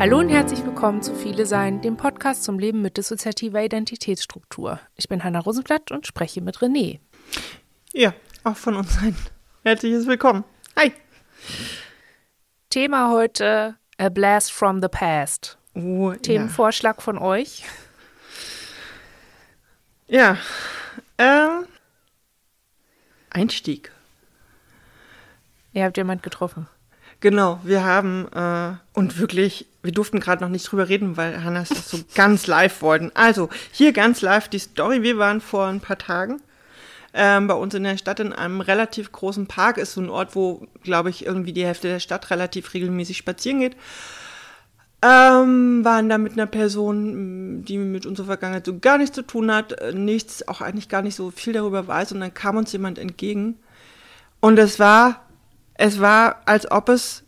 Hallo und herzlich willkommen zu Viele Sein, dem Podcast zum Leben mit dissoziativer Identitätsstruktur. Ich bin Hanna Rosenblatt und spreche mit René. Ja, auch von uns ein herzliches Willkommen. Hi. Thema heute A Blast from the Past. Oh, Themenvorschlag ja. von euch? Ja. Ähm, Einstieg. Ihr habt jemand getroffen. Genau, wir haben äh, und wirklich, wir durften gerade noch nicht drüber reden, weil Hanna das so ganz live wollten. Also, hier ganz live die Story. Wir waren vor ein paar Tagen ähm, bei uns in der Stadt in einem relativ großen Park. Ist so ein Ort, wo, glaube ich, irgendwie die Hälfte der Stadt relativ regelmäßig spazieren geht. Ähm, waren da mit einer Person, die mit unserer Vergangenheit so gar nichts zu tun hat, äh, nichts, auch eigentlich gar nicht so viel darüber weiß. Und dann kam uns jemand entgegen. Und es war es war, als ob es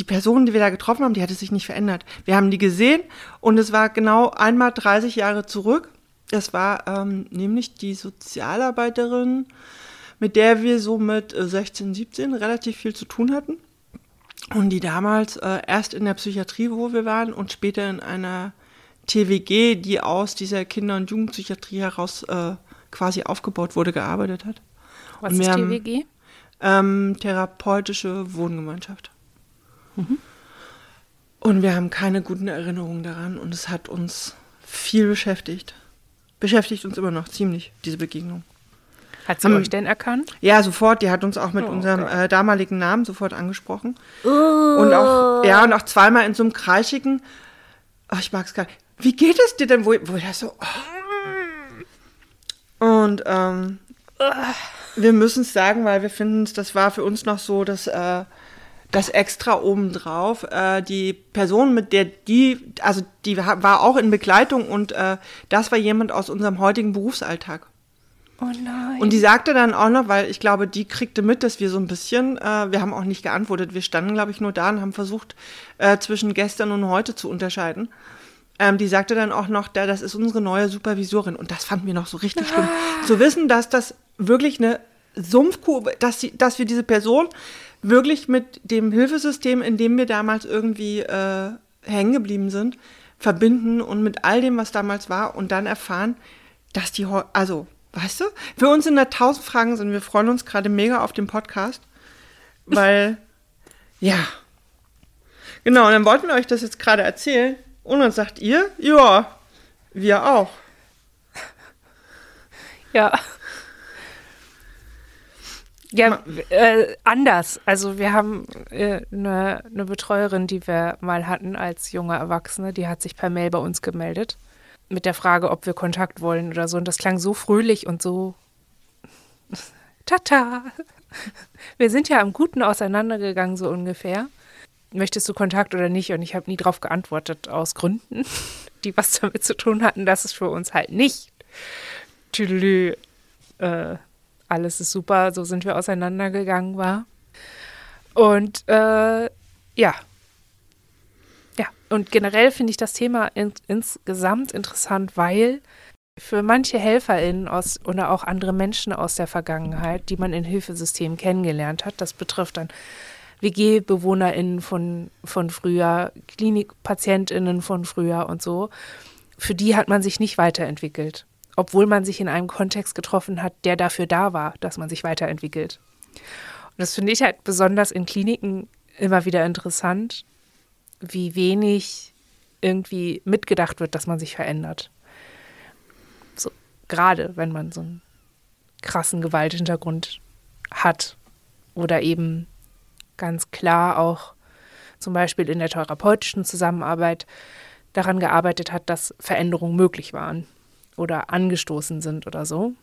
die Person, die wir da getroffen haben, die hatte sich nicht verändert. Wir haben die gesehen und es war genau einmal 30 Jahre zurück. Das war ähm, nämlich die Sozialarbeiterin, mit der wir so mit 16, äh, 17 relativ viel zu tun hatten. Und die damals äh, erst in der Psychiatrie, wo wir waren, und später in einer TWG, die aus dieser Kinder- und Jugendpsychiatrie heraus äh, quasi aufgebaut wurde, gearbeitet hat. Was ist TWG? Haben, ähm, therapeutische Wohngemeinschaft. Mhm. Und wir haben keine guten Erinnerungen daran und es hat uns viel beschäftigt. Beschäftigt uns immer noch ziemlich, diese Begegnung. Hat sie um, euch denn erkannt? Ja, sofort. Die hat uns auch mit oh, unserem äh, damaligen Namen sofort angesprochen. Oh. Und auch, ja, und auch zweimal in so einem kreischigen, oh, ich mag es gar nicht. Wie geht es dir denn? Wo, wo das so. Oh. Und ähm, wir müssen es sagen, weil wir finden, das war für uns noch so dass äh, das extra obendrauf. Äh, die Person, mit der die, also die war auch in Begleitung und äh, das war jemand aus unserem heutigen Berufsalltag. Oh nein. Und die sagte dann auch noch, weil ich glaube, die kriegte mit, dass wir so ein bisschen, äh, wir haben auch nicht geantwortet, wir standen, glaube ich, nur da und haben versucht, äh, zwischen gestern und heute zu unterscheiden. Ähm, die sagte dann auch noch, da, das ist unsere neue Supervisorin. Und das fanden wir noch so richtig schlimm. Ah. Zu wissen, dass das wirklich eine Sumpfkurve, dass, sie, dass wir diese Person wirklich mit dem Hilfesystem, in dem wir damals irgendwie äh, hängen geblieben sind, verbinden und mit all dem, was damals war und dann erfahren, dass die, also, weißt du, für uns sind da tausend Fragen sind. Wir freuen uns gerade mega auf den Podcast, weil, ja, genau, und dann wollten wir euch das jetzt gerade erzählen und dann sagt ihr, ja, wir auch. Ja. Ja, äh, anders. Also wir haben äh, eine, eine Betreuerin, die wir mal hatten als junge Erwachsene, die hat sich per Mail bei uns gemeldet mit der Frage, ob wir Kontakt wollen oder so. Und das klang so fröhlich und so Tata. Wir sind ja am Guten auseinandergegangen, so ungefähr. Möchtest du Kontakt oder nicht? Und ich habe nie darauf geantwortet, aus Gründen, die was damit zu tun hatten, dass es für uns halt nicht Tüdelü, äh, alles ist super, so sind wir auseinandergegangen war. Und äh, ja. Ja, und generell finde ich das Thema in, insgesamt interessant, weil für manche HelferInnen aus oder auch andere Menschen aus der Vergangenheit, die man in Hilfesystemen kennengelernt hat, das betrifft dann WG-BewohnerInnen von, von früher, KlinikpatientInnen von früher und so, für die hat man sich nicht weiterentwickelt obwohl man sich in einem Kontext getroffen hat, der dafür da war, dass man sich weiterentwickelt. Und das finde ich halt besonders in Kliniken immer wieder interessant, wie wenig irgendwie mitgedacht wird, dass man sich verändert. So, gerade wenn man so einen krassen Gewalthintergrund hat oder eben ganz klar auch zum Beispiel in der therapeutischen Zusammenarbeit daran gearbeitet hat, dass Veränderungen möglich waren oder angestoßen sind oder so.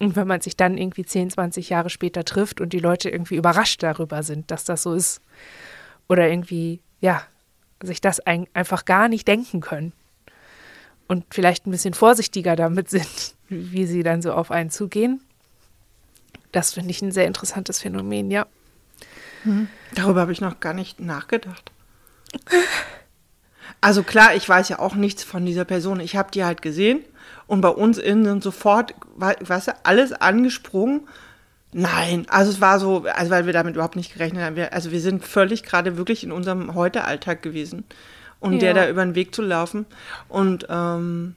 Und wenn man sich dann irgendwie 10, 20 Jahre später trifft und die Leute irgendwie überrascht darüber sind, dass das so ist oder irgendwie, ja, sich das ein, einfach gar nicht denken können und vielleicht ein bisschen vorsichtiger damit sind, wie sie dann so auf einen zugehen. Das finde ich ein sehr interessantes Phänomen, ja. Hm. Darüber habe ich noch gar nicht nachgedacht. Also klar, ich weiß ja auch nichts von dieser Person. Ich habe die halt gesehen und bei uns innen sind sofort, weißt du, alles angesprungen. Nein, also es war so, also weil wir damit überhaupt nicht gerechnet haben. Wir, also wir sind völlig gerade wirklich in unserem Heute-Alltag gewesen. und Ja. der da über den Weg zu laufen. Und ähm,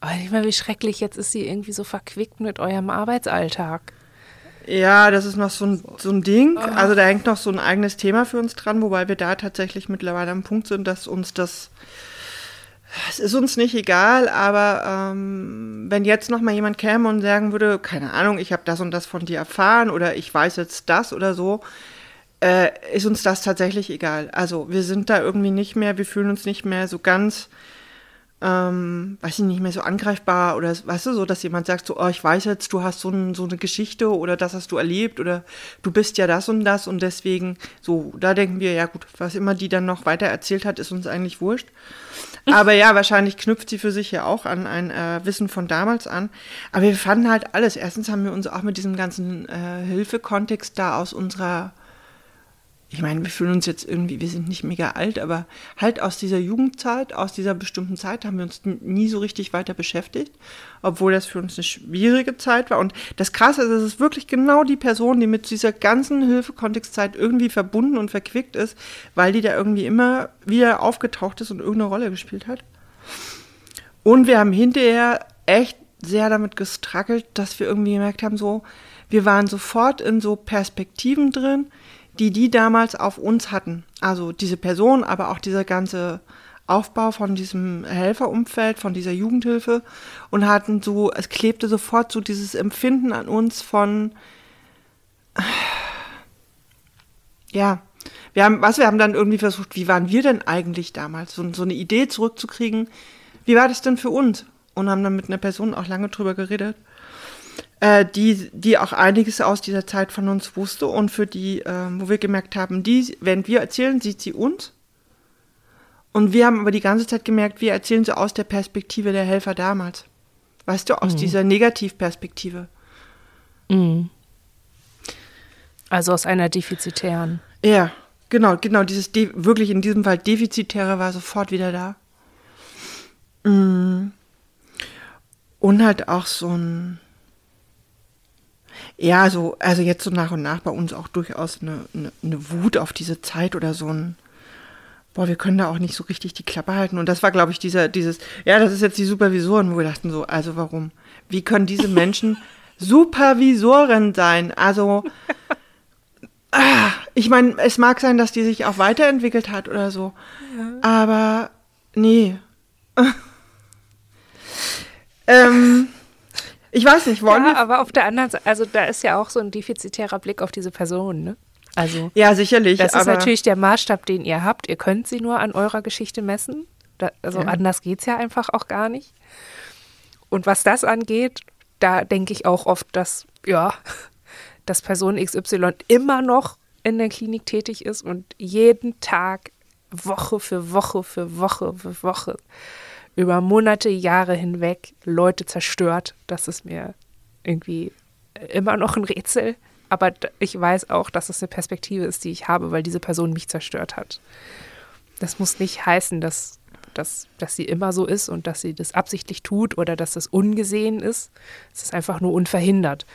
Aber nicht mal wie schrecklich, jetzt ist sie irgendwie so verquickt mit eurem Arbeitsalltag. ja, das ist noch so ein, so ein Ding. Also da hängt noch so ein eigenes Thema für uns dran, wobei wir da tatsächlich mittlerweile am Punkt sind, dass uns das es ist uns nicht egal, aber ähm, wenn jetzt noch mal jemand käme und sagen würde, keine Ahnung, ich habe das und das von dir erfahren oder ich weiß jetzt das oder so, äh, ist uns das tatsächlich egal. Also wir sind da irgendwie nicht mehr, wir fühlen uns nicht mehr so ganz, ähm, weiß ich nicht mehr so angreifbar oder weißt du so, dass jemand sagt so, oh, ich weiß jetzt, du hast so, ein, so eine Geschichte oder das hast du erlebt oder du bist ja das und das und deswegen so, da denken wir, ja gut, was immer die dann noch weiter erzählt hat, ist uns eigentlich wurscht. Aber ja, wahrscheinlich knüpft sie für sich ja auch an ein äh, Wissen von damals an. Aber wir fanden halt alles. Erstens haben wir uns auch mit diesem ganzen äh, Hilfekontext da aus unserer, ich meine, wir fühlen uns jetzt irgendwie, wir sind nicht mega alt, aber halt aus dieser Jugendzeit, aus dieser bestimmten Zeit haben wir uns nie so richtig weiter beschäftigt, obwohl das für uns eine schwierige Zeit war. Und das Krasse ist, es ist wirklich genau die Person, die mit dieser ganzen Hilfekontextzeit irgendwie verbunden und verquickt ist, weil die da irgendwie immer wieder aufgetaucht ist und irgendeine Rolle gespielt hat. Und wir haben hinterher echt sehr damit gestruggelt, dass wir irgendwie gemerkt haben, so, wir waren sofort in so Perspektiven drin, die die damals auf uns hatten. Also diese Person, aber auch dieser ganze Aufbau von diesem Helferumfeld, von dieser Jugendhilfe und hatten so, es klebte sofort so dieses Empfinden an uns von, ja, wir haben, was, wir haben dann irgendwie versucht, wie waren wir denn eigentlich damals? So, so eine Idee zurückzukriegen, wie war das denn für uns? Und haben dann mit einer Person auch lange drüber geredet, äh, die, die auch einiges aus dieser Zeit von uns wusste und für die, äh, wo wir gemerkt haben, die, wenn wir erzählen, sieht sie uns. Und wir haben aber die ganze Zeit gemerkt, wir erzählen so aus der Perspektive der Helfer damals. Weißt du, aus dieser Negativperspektive. Also aus einer defizitären. Ja, genau, genau. Dieses De wirklich in diesem Fall defizitäre war sofort wieder da. Mm. Und halt auch so ein, ja, so, also jetzt so nach und nach bei uns auch durchaus eine, eine, eine Wut auf diese Zeit oder so ein, boah, wir können da auch nicht so richtig die Klappe halten. Und das war, glaube ich, dieser, dieses, ja, das ist jetzt die Supervisoren, wo wir dachten so, also warum? Wie können diese Menschen Supervisoren sein? Also, ah, ich meine, es mag sein, dass die sich auch weiterentwickelt hat oder so. Aber nee. ähm, ich weiß nicht, wollen Ja, wir. aber auf der anderen Seite, also da ist ja auch so ein defizitärer Blick auf diese Person, ne? Also Ja, sicherlich. das ist natürlich der Maßstab, den ihr habt. Ihr könnt sie nur an eurer Geschichte messen. Da, also Ja. anders geht es ja einfach auch gar nicht. Und was das angeht, da denke ich auch oft, dass, ja, dass Person XY immer noch in der Klinik tätig ist und jeden Tag, Woche für Woche für Woche für Woche, über Monate, Jahre hinweg Leute zerstört. Das ist mir irgendwie immer noch ein Rätsel. Aber ich weiß auch, dass es eine Perspektive ist, die ich habe, weil diese Person mich zerstört hat. Das muss nicht heißen, dass, dass, dass sie immer so ist und dass sie das absichtlich tut oder dass es ungesehen ist. Es ist einfach nur unverhindert.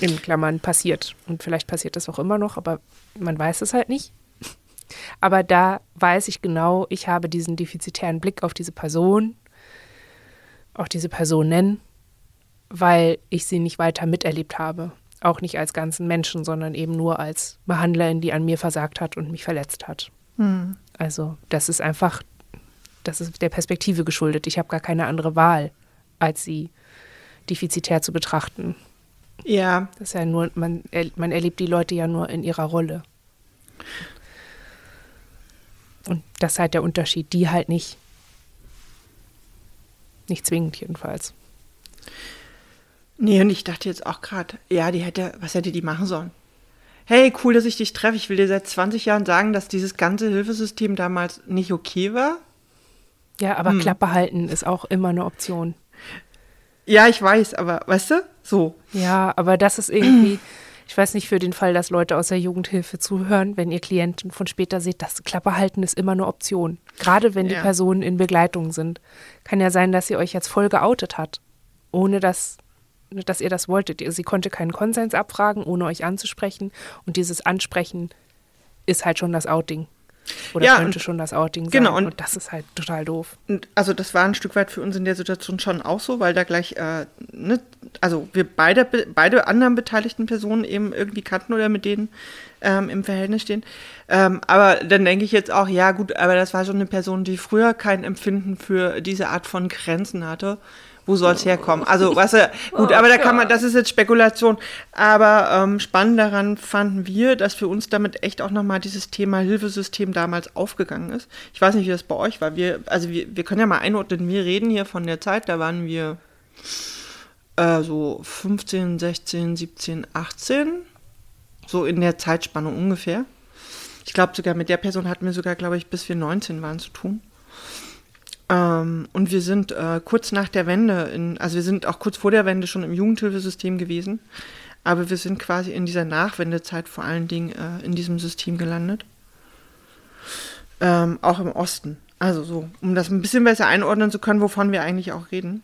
In Klammern passiert. Und vielleicht passiert das auch immer noch, aber man weiß es halt nicht. Aber da weiß ich genau, ich habe diesen defizitären Blick auf diese Person, auch diese Personen, weil ich sie nicht weiter miterlebt habe. Auch nicht als ganzen Menschen, sondern eben nur als Behandlerin, die an mir versagt hat und mich verletzt hat. Hm. Also das ist einfach, das ist der Perspektive geschuldet. Ich habe gar keine andere Wahl, als sie defizitär zu betrachten. Ja, Das ist ja nur, man, man erlebt die Leute ja nur in ihrer Rolle. Und das ist halt der Unterschied. Die halt nicht. Nicht zwingend jedenfalls. Nee, und ich dachte jetzt auch gerade, ja, die hätte, was hätte die machen sollen? Hey, cool, dass ich dich treffe. Ich will dir seit 20 Jahren sagen, dass dieses ganze Hilfesystem damals nicht okay war. Ja, aber Klappe halten ist auch immer eine Option. Ja, ich weiß, aber weißt du, so. Ja, aber das ist irgendwie, ich weiß nicht für den Fall, dass Leute aus der Jugendhilfe zuhören, wenn ihr Klienten von später seht, das Klappe halten ist immer eine Option. Gerade wenn die Ja. Personen in Begleitung sind. Kann ja sein, dass sie euch jetzt voll geoutet hat, ohne dass, dass ihr das wolltet. Sie konnte keinen Konsens abfragen, ohne euch anzusprechen. Und dieses Ansprechen ist halt schon das Outing. Oder Ja, könnte und- schon das Outing sein. genau, und- und das ist halt total doof. Also das war ein Stück weit für uns in der Situation schon auch so, weil da gleich, äh, ne, also wir beide, beide anderen beteiligten Personen eben irgendwie kannten oder mit denen ähm, im Verhältnis stehen. Ähm, aber dann denke ich jetzt auch, ja gut, aber das war schon eine Person, die früher kein Empfinden für diese Art von Grenzen hatte. Wo soll es herkommen? Also, was er, gut, Oh aber da kann man, das ist jetzt Spekulation. Aber ähm, spannend daran fanden wir, dass für uns damit echt auch nochmal dieses Thema Hilfesystem damals aufgegangen ist. Ich weiß nicht, wie das bei euch war. Wir, also wir, wir können ja mal einordnen, wir reden hier von der Zeit, da waren wir äh, so 15, 16, 17, 18. So in der Zeitspanne ungefähr. Ich glaube sogar, mit der Person hatten wir sogar, glaube ich, bis wir 19 waren zu tun. Ähm, und wir sind äh, kurz nach der Wende, in, also wir sind auch kurz vor der Wende schon im Jugendhilfesystem gewesen, aber wir sind quasi in dieser Nachwendezeit vor allen Dingen äh, in diesem System gelandet. Ähm, auch im Osten. Also so, um das ein bisschen besser einordnen zu können, wovon wir eigentlich auch reden.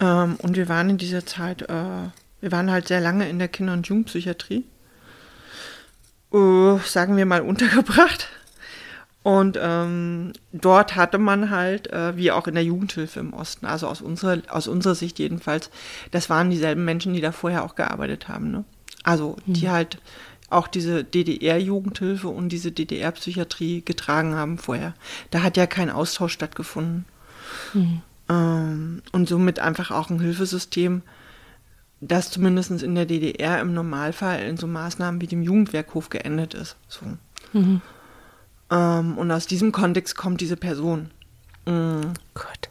Ähm, und wir waren in dieser Zeit, äh, wir waren halt sehr lange in der Kinder- und Jugendpsychiatrie. Äh, sagen wir mal untergebracht. Und ähm, dort hatte man halt, äh, wie auch in der Jugendhilfe im Osten, also aus unserer, aus unserer Sicht jedenfalls, das waren dieselben Menschen, die da vorher auch gearbeitet haben. Ne? Also die halt auch diese DDR-Jugendhilfe und diese DDR-Psychiatrie getragen haben vorher. Da hat ja kein Austausch stattgefunden. Ähm, und somit einfach auch ein Hilfesystem, das zumindest in der DDR im Normalfall in so Maßnahmen wie dem Jugendwerkhof geendet ist. So. Ähm, und aus diesem Kontext kommt diese Person. Mm. Gott.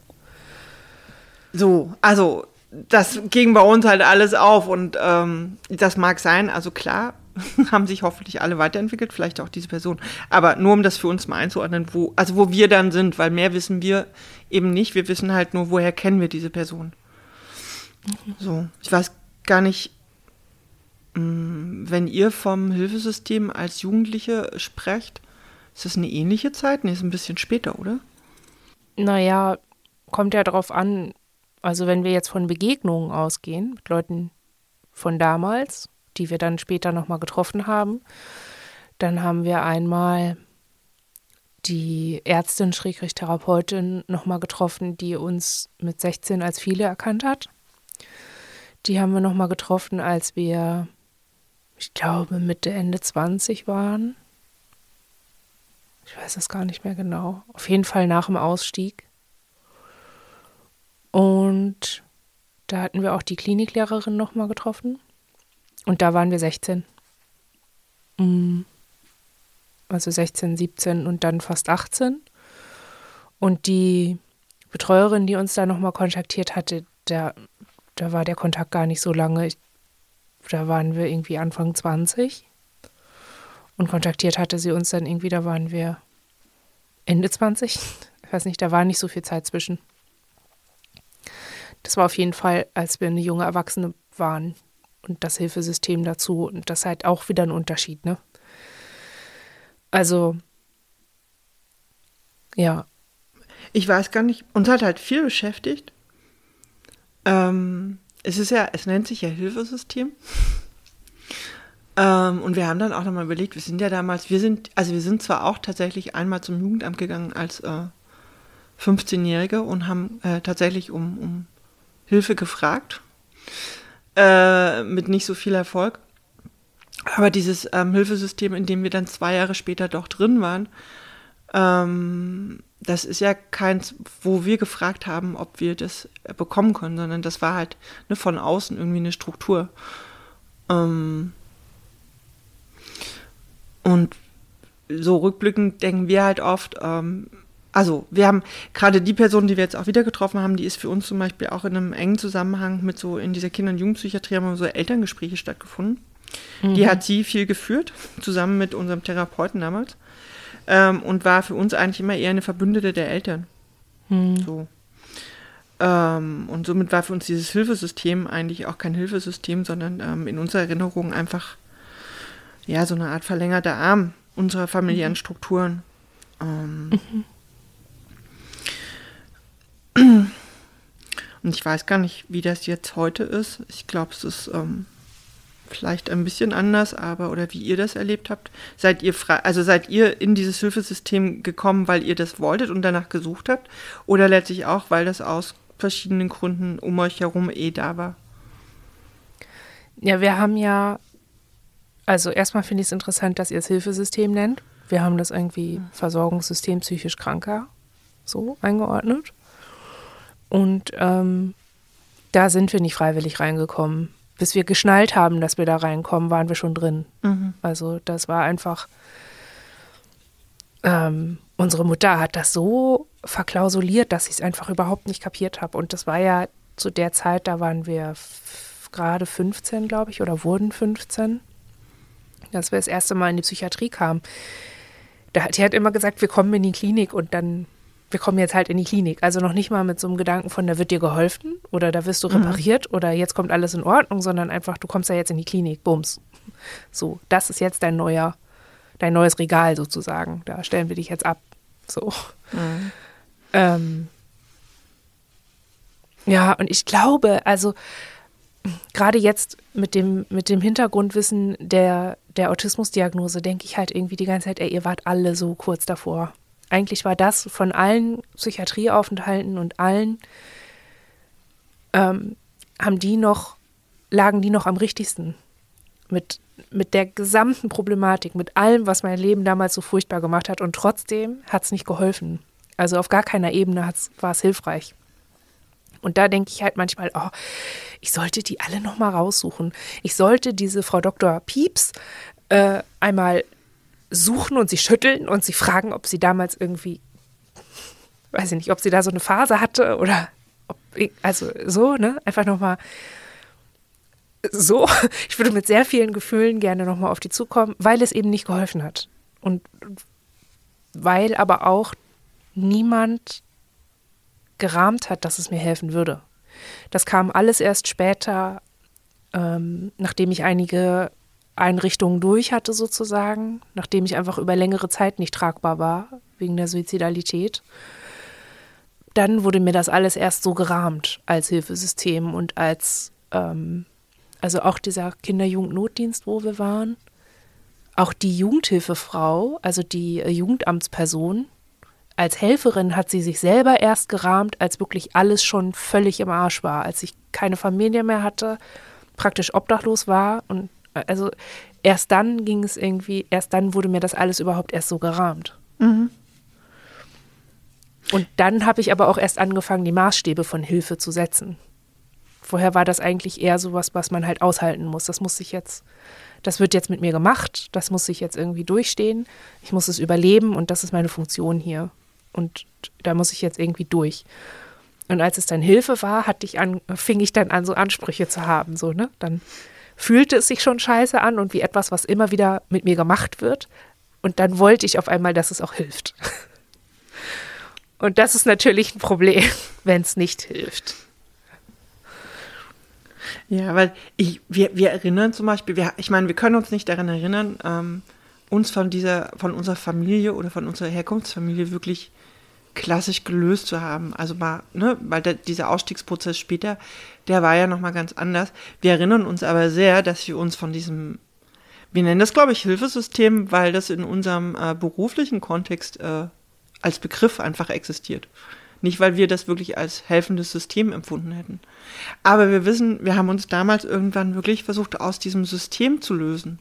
So, also das ging bei uns halt alles auf und ähm, das mag sein, also klar, haben sich hoffentlich alle weiterentwickelt, vielleicht auch diese Person. Aber nur um das für uns mal einzuordnen, wo, also wo wir dann sind, weil mehr wissen wir eben nicht. Wir wissen halt nur, woher kennen wir diese Person. So, ich weiß gar nicht, mh, wenn ihr vom Hilfesystem als Jugendliche sprecht, ist das eine ähnliche Zeit? Nee, ist ein bisschen später, oder? Naja, kommt ja drauf an, also wenn wir jetzt von Begegnungen ausgehen, mit Leuten von damals, die wir dann später nochmal getroffen haben, dann haben wir einmal die Ärztin, Schrägstrich Therapeutin, nochmal getroffen, die uns mit 16 als viele erkannt hat. Die haben wir nochmal getroffen, als wir, ich glaube, Mitte, Ende 20 waren. Ich weiß es gar nicht mehr genau. Auf jeden Fall nach dem Ausstieg. Und da hatten wir auch die Kliniklehrerin nochmal getroffen. Und da waren wir 16. Mm. Also 16, 17 und dann fast 18. Und die Betreuerin, die uns da nochmal kontaktiert hatte, da, da war der Kontakt gar nicht so lange. Da waren wir irgendwie Anfang 20. Und kontaktiert hatte sie uns dann irgendwie, da waren wir Ende 20. Ich weiß nicht, da war nicht so viel Zeit zwischen. Das war auf jeden Fall, als wir eine junge Erwachsene waren und das Hilfesystem dazu. Und das ist halt auch wieder ein Unterschied, ne? Also, ja, Ich weiß gar nicht, uns hat halt viel beschäftigt. Ähm, es ist ja, es nennt sich ja Hilfesystem. Ähm, und wir haben dann auch nochmal überlegt, wir sind ja damals, wir sind, also wir sind zwar auch tatsächlich einmal zum Jugendamt gegangen als äh, 15-Jährige und haben äh, tatsächlich um, um Hilfe gefragt. Äh, mit nicht so viel Erfolg. Aber dieses ähm, Hilfesystem, in dem wir dann zwei Jahre später doch drin waren, ähm, das ist ja keins, wo wir gefragt haben, ob wir das bekommen können, sondern das war halt ne, von außen irgendwie eine Struktur. Ähm, und so rückblickend denken wir halt oft, ähm, also wir haben gerade die Person, die wir jetzt auch wieder getroffen haben, die ist für uns zum Beispiel auch in einem engen Zusammenhang mit so in dieser Kinder- und Jugendpsychiatrie haben so Elterngespräche stattgefunden. Die hat sie viel geführt, zusammen mit unserem Therapeuten damals. Ähm, und war für uns eigentlich immer eher eine Verbündete der Eltern. So. Ähm, und somit war für uns dieses Hilfesystem eigentlich auch kein Hilfesystem, sondern ähm, in unserer Erinnerung einfach ja so eine Art verlängerter Arm unserer familiären Strukturen. Ähm, Und ich weiß gar nicht, wie das jetzt heute ist. Ich glaube, es ist ähm, vielleicht ein bisschen anders, aber oder wie ihr das erlebt habt. Seid ihr frei, also seid ihr in dieses Hilfesystem gekommen, weil ihr das wolltet und danach gesucht habt? Oder letztlich auch, weil das aus verschiedenen Gründen um euch herum eh da war? Ja, wir haben ja, also erstmal finde ich es interessant, dass ihr es Hilfesystem nennt. Wir haben das irgendwie Versorgungssystem psychisch Kranker so eingeordnet. Und ähm, da sind wir nicht freiwillig reingekommen. Bis wir geschnallt haben, dass wir da reinkommen, waren wir schon drin. Mhm. Also das war einfach, ähm, unsere Mutter hat das so verklausuliert, dass ich es einfach überhaupt nicht kapiert habe. Und das war ja zu der Zeit, da waren wir gerade 15, glaube ich, oder wurden 15, dass wir das erste Mal in die Psychiatrie kamen. Da, die hat immer gesagt, wir kommen in die Klinik und dann, wir kommen jetzt halt in die Klinik. Also noch nicht mal mit so einem Gedanken von, da wird dir geholfen oder da wirst du mhm. repariert mhm. oder jetzt kommt alles in Ordnung, sondern einfach, du kommst ja jetzt in die Klinik, bums. So, das ist jetzt dein neuer, dein neues Regal sozusagen. Da stellen wir dich jetzt ab. So. Mhm. Ähm, ja, und ich glaube, also gerade jetzt mit dem, mit dem Hintergrundwissen der, der Autismusdiagnose denke ich halt irgendwie die ganze Zeit, ey, ihr wart alle so kurz davor. Eigentlich war das von allen Psychiatrieaufenthalten und allen, ähm, haben die noch, lagen die noch am richtigsten. Mit, mit der gesamten Problematik, mit allem, was mein Leben damals so furchtbar gemacht hat. Und trotzdem hat es nicht geholfen. Also auf gar keiner Ebene war es hilfreich. Und da denke ich halt manchmal, oh, ich sollte die alle nochmal raussuchen. Ich sollte diese Frau Dr. Pieps äh, einmal suchen und sie schütteln und sie fragen, ob sie damals irgendwie, weiß ich nicht, ob sie da so eine Phase hatte oder ob, also so, ne? Einfach nochmal so. Ich würde mit sehr vielen Gefühlen gerne nochmal auf die zukommen, weil es eben nicht geholfen hat. Und weil aber auch niemand gerahmt hat, dass es mir helfen würde. Das kam alles erst später, ähm, nachdem ich einige Einrichtungen durch hatte sozusagen, nachdem ich einfach über längere Zeit nicht tragbar war, wegen der Suizidalität. Dann wurde mir das alles erst so gerahmt als Hilfesystem und als, ähm, also auch dieser Kinder-Jugend-Notdienst, wo wir waren, auch die Jugendhilfefrau, also die äh, Jugendamtsperson, als Helferin hat sie sich selber erst gerahmt, als wirklich alles schon völlig im Arsch war, als ich keine Familie mehr hatte, praktisch obdachlos war und äh, also erst dann ging es irgendwie, erst dann wurde mir das alles überhaupt erst so gerahmt. Mhm. Und dann habe ich aber auch erst angefangen, die Maßstäbe von Hilfe zu setzen. Vorher war das eigentlich eher sowas, was man halt aushalten muss. Das muss ich jetzt, das wird jetzt mit mir gemacht, das muss ich jetzt irgendwie durchstehen. Ich muss es überleben und das ist meine Funktion hier und da muss ich jetzt irgendwie durch. Und als es dann Hilfe war, hatte ich an, fing ich dann an, so Ansprüche zu haben. So, ne? Dann fühlte es sich schon scheiße an und wie etwas, was immer wieder mit mir gemacht wird. Und dann wollte ich auf einmal, dass es auch hilft. Und das ist natürlich ein Problem, wenn es nicht hilft. Ja, weil ich, wir, wir erinnern zum Beispiel, wir, ich meine, wir können uns nicht daran erinnern, ähm, uns von dieser, von unserer Familie oder von unserer Herkunftsfamilie wirklich klassisch gelöst zu haben. Also mal, ne, weil der, dieser Ausstiegsprozess später, der war ja nochmal ganz anders. Wir erinnern uns aber sehr, dass wir uns von diesem, wir nennen das, glaube ich, Hilfesystem, weil das in unserem äh, beruflichen Kontext äh, als Begriff einfach existiert. Nicht, weil wir das wirklich als helfendes System empfunden hätten. Aber wir wissen, wir haben uns damals irgendwann wirklich versucht, aus diesem System zu lösen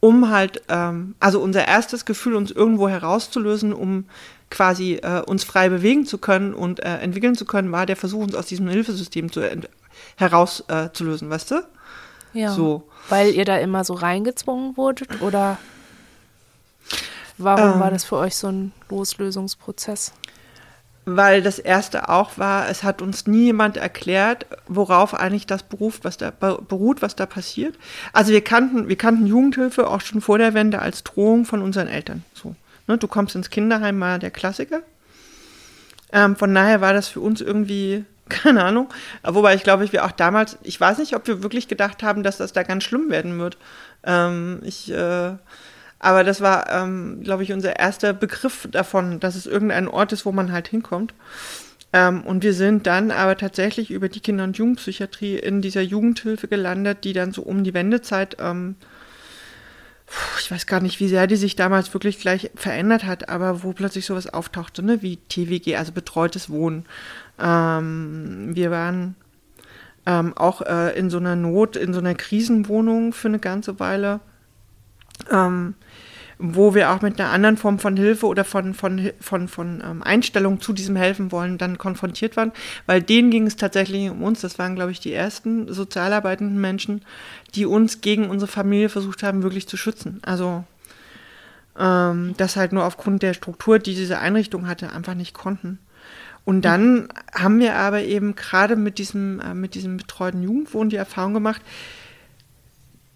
um halt, ähm, also unser erstes Gefühl, uns irgendwo herauszulösen, um quasi äh, uns frei bewegen zu können und äh, entwickeln zu können, war der Versuch, uns aus diesem Hilfesystem zu herauszulösen, äh, weißt du? Ja. So. Weil ihr da immer so reingezwungen wurdet oder warum ähm, war das für euch so ein Loslösungsprozess? Weil das erste auch war, es hat uns nie jemand erklärt, worauf eigentlich das beruft, was da beruht, was da passiert. Also wir kannten, wir kannten Jugendhilfe auch schon vor der Wende als Drohung von unseren Eltern. So, ne, du kommst ins Kinderheim, mal der Klassiker. Ähm, von daher war das für uns irgendwie keine Ahnung. Wobei ich glaube, wir auch damals, ich weiß nicht, ob wir wirklich gedacht haben, dass das da ganz schlimm werden wird. Ähm, ich äh, aber das war, ähm, glaube ich, unser erster Begriff davon, dass es irgendein Ort ist, wo man halt hinkommt. Ähm, und wir sind dann aber tatsächlich über die Kinder- und Jugendpsychiatrie in dieser Jugendhilfe gelandet, die dann so um die Wendezeit, ähm, ich weiß gar nicht, wie sehr die sich damals wirklich gleich verändert hat, aber wo plötzlich sowas auftauchte, ne, wie TWG, also betreutes Wohnen. Ähm, wir waren ähm, auch äh, in so einer Not, in so einer Krisenwohnung für eine ganze Weile. Ähm, wo wir auch mit einer anderen Form von Hilfe oder von, von, von, von ähm, Einstellung zu diesem Helfen wollen dann konfrontiert waren, weil denen ging es tatsächlich um uns. Das waren, glaube ich, die ersten sozialarbeitenden Menschen, die uns gegen unsere Familie versucht haben, wirklich zu schützen. Also ähm, das halt nur aufgrund der Struktur, die diese Einrichtung hatte, einfach nicht konnten. Und dann haben wir aber eben gerade mit diesem, äh, mit diesem betreuten Jugendwohn die Erfahrung gemacht,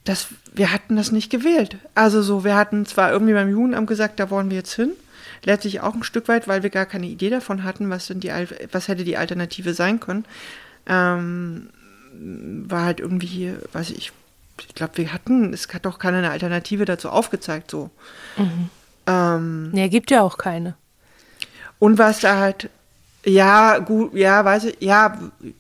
das, wir hatten das nicht gewählt. Also so, wir hatten zwar irgendwie beim Jugendamt gesagt, da wollen wir jetzt hin, letztlich auch ein Stück weit, weil wir gar keine Idee davon hatten, was denn die, was hätte die Alternative sein können. Ähm, war halt irgendwie, weiß ich, ich glaube, wir hatten, es hat doch keine Alternative dazu aufgezeigt, so. Mhm. Ähm, nee, gibt ja auch keine. Und was da halt ja, gut, ja, weiß ich, ja.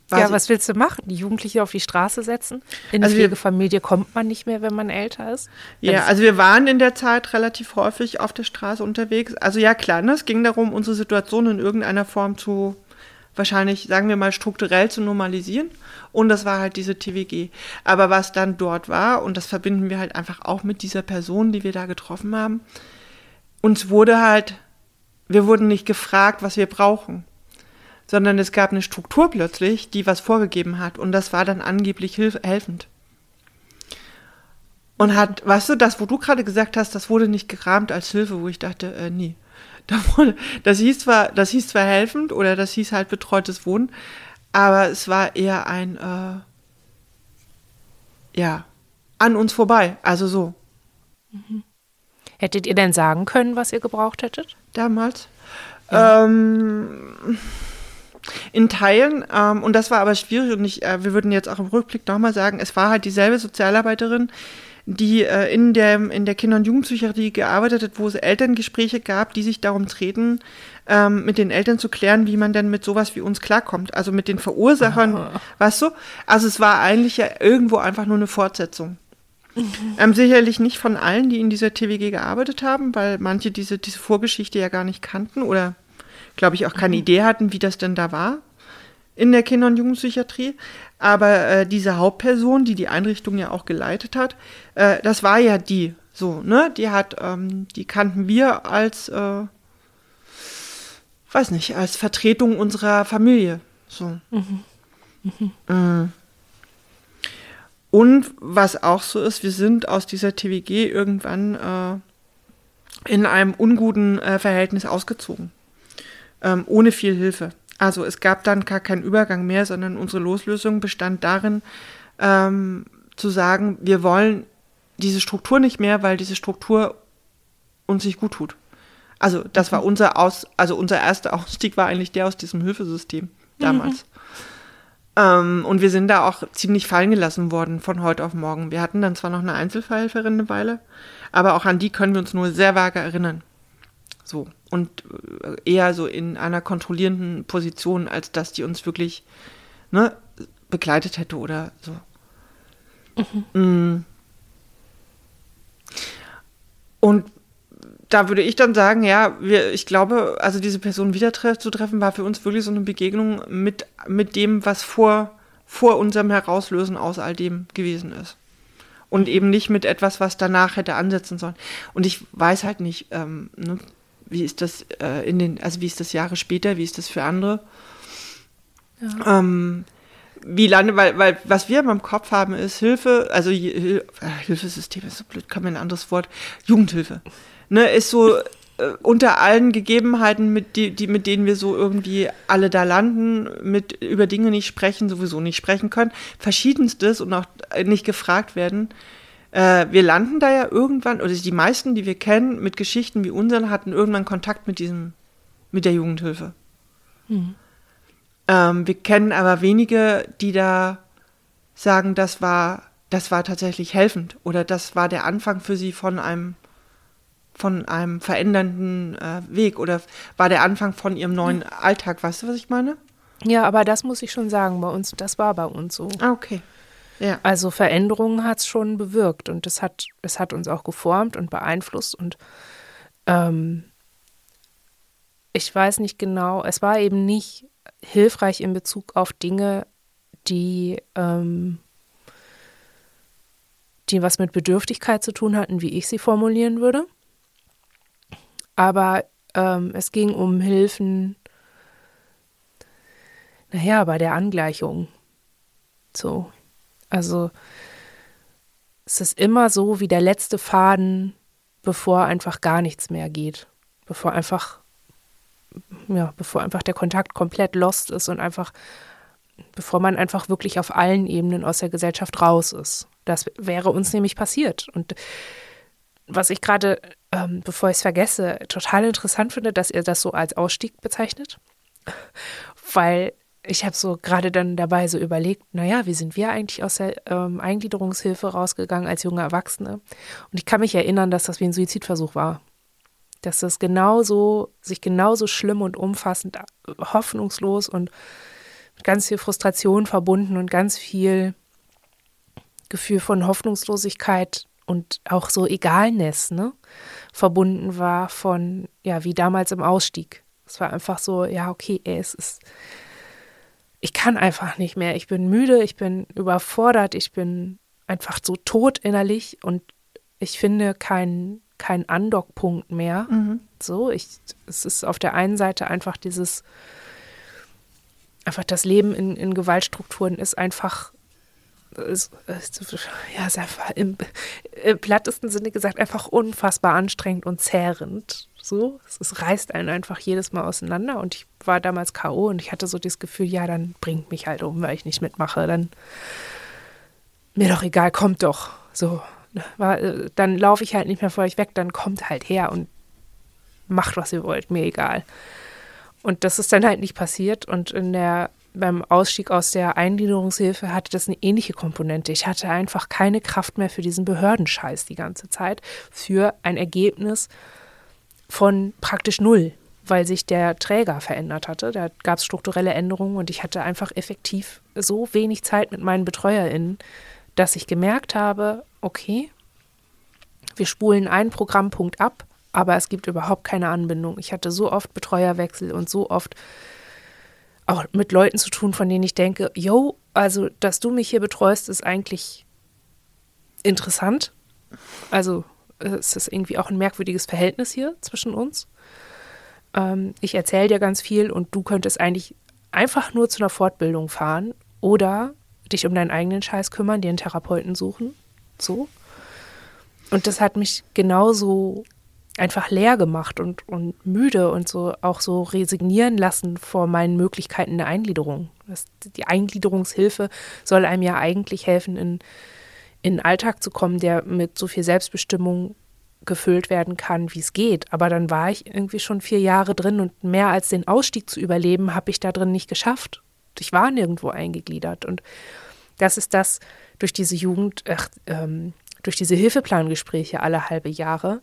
Weiß ja, was willst du machen? Die Jugendliche auf die Straße setzen? In also Pflegefamilie kommt man nicht mehr, wenn man älter ist? Ja, also wir waren in der Zeit relativ häufig auf der Straße unterwegs. Also ja, klar, ne, es ging darum, unsere Situation in irgendeiner Form zu, wahrscheinlich, sagen wir mal, strukturell zu normalisieren. Und das war halt diese TWG. Aber was dann dort war, und das verbinden wir halt einfach auch mit dieser Person, die wir da getroffen haben, uns wurde halt, wir wurden nicht gefragt, was wir brauchen sondern es gab eine Struktur plötzlich, die was vorgegeben hat und das war dann angeblich helfend. Und hat, weißt du, das, wo du gerade gesagt hast, das wurde nicht gerahmt als Hilfe, wo ich dachte, äh, nie. Das hieß zwar, das hieß zwar helfend oder das hieß halt betreutes Wohnen, aber es war eher ein, äh, ja, an uns vorbei, also so. Mhm. Hättet ihr denn sagen können, was ihr gebraucht hättet? Damals? Ja. Ähm, in Teilen, ähm, und das war aber schwierig und ich, äh, wir würden jetzt auch im Rückblick nochmal sagen, es war halt dieselbe Sozialarbeiterin, die äh, in, der, in der Kinder- und Jugendpsychiatrie gearbeitet hat, wo es Elterngespräche gab, die sich darum treten, ähm, mit den Eltern zu klären, wie man denn mit sowas wie uns klarkommt. Also mit den Verursachern, oh. weißt du? Also es war eigentlich ja irgendwo einfach nur eine Fortsetzung. Mhm. Ähm, sicherlich nicht von allen, die in dieser TWG gearbeitet haben, weil manche diese, diese Vorgeschichte ja gar nicht kannten oder glaube ich, auch keine mhm. Idee hatten, wie das denn da war in der Kinder- und Jugendpsychiatrie. Aber äh, diese Hauptperson, die die Einrichtung ja auch geleitet hat, äh, das war ja die, so, ne? Die hat, ähm, die kannten wir als, äh, weiß nicht, als Vertretung unserer Familie. So. Mhm. Mhm. Und was auch so ist, wir sind aus dieser TWG irgendwann äh, in einem unguten äh, Verhältnis ausgezogen ähm, ohne viel Hilfe. Also es gab dann gar keinen Übergang mehr, sondern unsere Loslösung bestand darin, ähm, zu sagen, wir wollen diese Struktur nicht mehr, weil diese Struktur uns nicht gut tut. Also das war mhm. unser Aus, also unser erster Ausstieg war eigentlich der aus diesem Hilfesystem damals. Mhm. Ähm, und wir sind da auch ziemlich fallen gelassen worden von heute auf morgen. Wir hatten dann zwar noch eine Einzelfallhelferin eine Weile, aber auch an die können wir uns nur sehr vage erinnern. So. Und äh, eher so in einer kontrollierenden Position, als dass die uns wirklich ne, begleitet hätte oder so. Mhm. Mm. Und da würde ich dann sagen, ja, wir, ich glaube, also diese Person wieder zu treffen, war für uns wirklich so eine Begegnung mit, mit dem, was vor, vor unserem Herauslösen aus all dem gewesen ist. Und eben nicht mit etwas, was danach hätte ansetzen sollen. Und ich weiß halt nicht, ähm, ne, wie ist das äh, in den, also wie ist das Jahre später, wie ist das für andere? Ja. Ähm, wie lange, weil, weil was wir meinem Kopf haben, ist Hilfe, also Hil äh, Hilfesystem ist so blöd, kann man ein anderes Wort, Jugendhilfe. Ne, ist so äh, unter allen Gegebenheiten, mit, die, die, mit denen wir so irgendwie alle da landen, mit über Dinge nicht sprechen, sowieso nicht sprechen können, verschiedenstes und auch nicht gefragt werden, äh, wir landen da ja irgendwann, oder die meisten, die wir kennen, mit Geschichten wie unseren, hatten irgendwann Kontakt mit diesem, mit der Jugendhilfe. Mhm. Ähm, wir kennen aber wenige, die da sagen, das war, das war tatsächlich helfend oder das war der Anfang für sie von einem von einem verändernden äh, Weg oder war der Anfang von ihrem neuen Alltag? Weißt du, was ich meine? Ja, aber das muss ich schon sagen, bei uns, das war bei uns so. Ah, okay. Ja. Also Veränderungen hat es schon bewirkt und es hat, es hat uns auch geformt und beeinflusst und ähm, ich weiß nicht genau, es war eben nicht hilfreich in Bezug auf Dinge, die, ähm, die was mit Bedürftigkeit zu tun hatten, wie ich sie formulieren würde. Aber ähm, es ging um Hilfen, naja, bei der Angleichung. So. Also es ist immer so wie der letzte Faden, bevor einfach gar nichts mehr geht. Bevor einfach, ja, bevor einfach der Kontakt komplett lost ist und einfach, bevor man einfach wirklich auf allen Ebenen aus der Gesellschaft raus ist. Das wäre uns nämlich passiert. Und was ich gerade, ähm, bevor ich es vergesse, total interessant finde, dass ihr das so als Ausstieg bezeichnet. Weil ich habe so gerade dann dabei so überlegt, naja, wie sind wir eigentlich aus der ähm, Eingliederungshilfe rausgegangen als junge Erwachsene? Und ich kann mich erinnern, dass das wie ein Suizidversuch war. Dass das genauso, sich genauso schlimm und umfassend, äh, hoffnungslos und mit ganz viel Frustration verbunden und ganz viel Gefühl von Hoffnungslosigkeit und auch so Egalness, ne, verbunden war von, ja, wie damals im Ausstieg. Es war einfach so, ja, okay, ey, es ist, ich kann einfach nicht mehr. Ich bin müde, ich bin überfordert, ich bin einfach so tot innerlich und ich finde keinen kein Andockpunkt mehr. Mhm. So, ich, es ist auf der einen Seite einfach dieses, einfach das Leben in, in Gewaltstrukturen ist einfach, ist, ist, ja, einfach im, im plattesten Sinne gesagt einfach unfassbar anstrengend und zehrend. So, es, es reißt einen einfach jedes Mal auseinander und ich war damals K.O. und ich hatte so das Gefühl, ja, dann bringt mich halt um, weil ich nicht mitmache. Dann mir doch egal, kommt doch. So, ne, äh, dann laufe ich halt nicht mehr vor euch weg, dann kommt halt her und macht, was ihr wollt, mir egal. Und das ist dann halt nicht passiert und in der beim Ausstieg aus der Eingliederungshilfe hatte das eine ähnliche Komponente. Ich hatte einfach keine Kraft mehr für diesen Behördenscheiß die ganze Zeit, für ein Ergebnis, von praktisch null, weil sich der Träger verändert hatte. Da gab es strukturelle Änderungen und ich hatte einfach effektiv so wenig Zeit mit meinen BetreuerInnen, dass ich gemerkt habe, okay, wir spulen einen Programmpunkt ab, aber es gibt überhaupt keine Anbindung. Ich hatte so oft Betreuerwechsel und so oft auch mit Leuten zu tun, von denen ich denke, yo, also, dass du mich hier betreust, ist eigentlich interessant. Also, es ist irgendwie auch ein merkwürdiges Verhältnis hier zwischen uns. Ähm, ich erzähle dir ganz viel und du könntest eigentlich einfach nur zu einer Fortbildung fahren oder dich um deinen eigenen Scheiß kümmern, dir einen Therapeuten suchen. So. Und das hat mich genauso einfach leer gemacht und, und müde und so auch so resignieren lassen vor meinen Möglichkeiten der Eingliederung. Das, die Eingliederungshilfe soll einem ja eigentlich helfen, in in den Alltag zu kommen, der mit so viel Selbstbestimmung gefüllt werden kann, wie es geht. Aber dann war ich irgendwie schon vier Jahre drin und mehr als den Ausstieg zu überleben, habe ich da drin nicht geschafft. Ich war nirgendwo eingegliedert. Und das ist das durch diese Jugend, ach, ähm, durch diese Hilfeplangespräche alle halbe Jahre,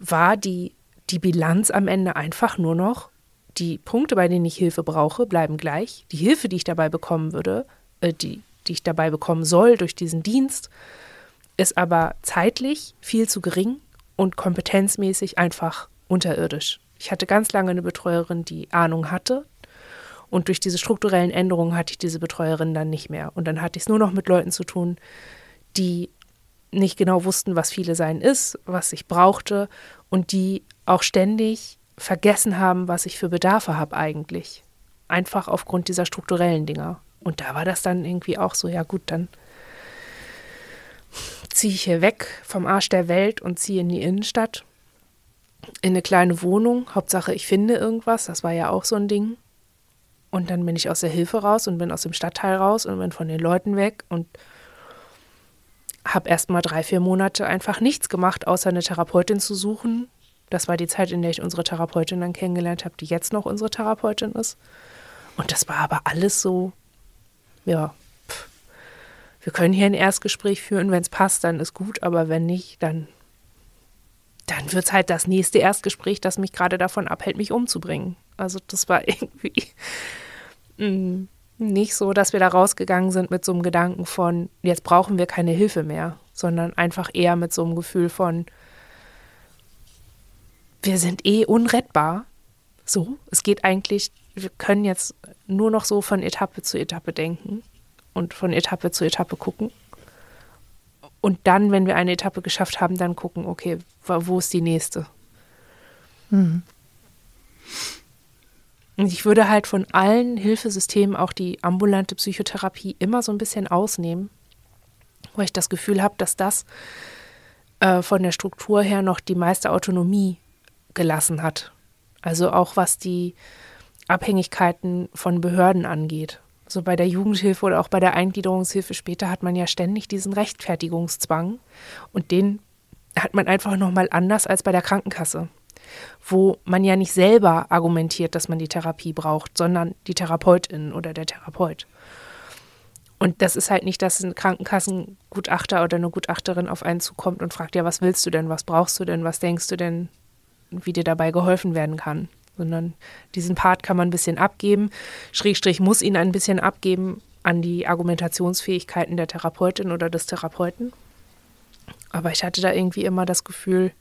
war die, die Bilanz am Ende einfach nur noch, die Punkte, bei denen ich Hilfe brauche, bleiben gleich. Die Hilfe, die ich dabei bekommen würde, äh, die, die ich dabei bekommen soll durch diesen Dienst, ist aber zeitlich viel zu gering und kompetenzmäßig einfach unterirdisch. Ich hatte ganz lange eine Betreuerin, die Ahnung hatte. Und durch diese strukturellen Änderungen hatte ich diese Betreuerin dann nicht mehr. Und dann hatte ich es nur noch mit Leuten zu tun, die nicht genau wussten, was viele sein ist, was ich brauchte und die auch ständig vergessen haben, was ich für Bedarfe habe eigentlich. Einfach aufgrund dieser strukturellen Dinger. Und da war das dann irgendwie auch so, ja gut, dann ziehe ich hier weg vom Arsch der Welt und ziehe in die Innenstadt, in eine kleine Wohnung. Hauptsache, ich finde irgendwas, das war ja auch so ein Ding. Und dann bin ich aus der Hilfe raus und bin aus dem Stadtteil raus und bin von den Leuten weg und habe erst mal drei, vier Monate einfach nichts gemacht, außer eine Therapeutin zu suchen. Das war die Zeit, in der ich unsere Therapeutin dann kennengelernt habe, die jetzt noch unsere Therapeutin ist. Und das war aber alles so ja, pff, wir können hier ein Erstgespräch führen, wenn es passt, dann ist gut, aber wenn nicht, dann dann wird es halt das nächste Erstgespräch, das mich gerade davon abhält, mich umzubringen. Also das war irgendwie mh, mm, nicht so, dass wir da rausgegangen sind mit so einem Gedanken von, jetzt brauchen wir keine Hilfe mehr, sondern einfach eher mit so einem Gefühl von, wir sind eh unrettbar. So, es geht eigentlich, wir können jetzt nur noch so von Etappe zu Etappe denken und von Etappe zu Etappe gucken. Und dann, wenn wir eine Etappe geschafft haben, dann gucken, okay, wo ist die nächste? Mhm. Und ich würde halt von allen Hilfesystemen auch die ambulante Psychotherapie immer so ein bisschen ausnehmen, weil ich das Gefühl habe, dass das äh, von der Struktur her noch die meiste Autonomie gelassen hat. Also auch was die Abhängigkeiten von Behörden angeht. So bei der Jugendhilfe oder auch bei der Eingliederungshilfe später hat man ja ständig diesen Rechtfertigungszwang und den hat man einfach nochmal anders als bei der Krankenkasse, wo man ja nicht selber argumentiert, dass man die Therapie braucht, sondern die Therapeutin oder der Therapeut. Und das ist halt nicht, dass ein Krankenkassengutachter oder eine Gutachterin auf einen zukommt und fragt, ja, was willst du denn, was brauchst du denn, was denkst du denn, wie dir dabei geholfen werden kann. Sondern diesen Part kann man ein bisschen abgeben, Schrägstrich muss ihn ein bisschen abgeben an die Argumentationsfähigkeiten der Therapeutin oder des Therapeuten. Aber ich hatte da irgendwie immer das Gefühl,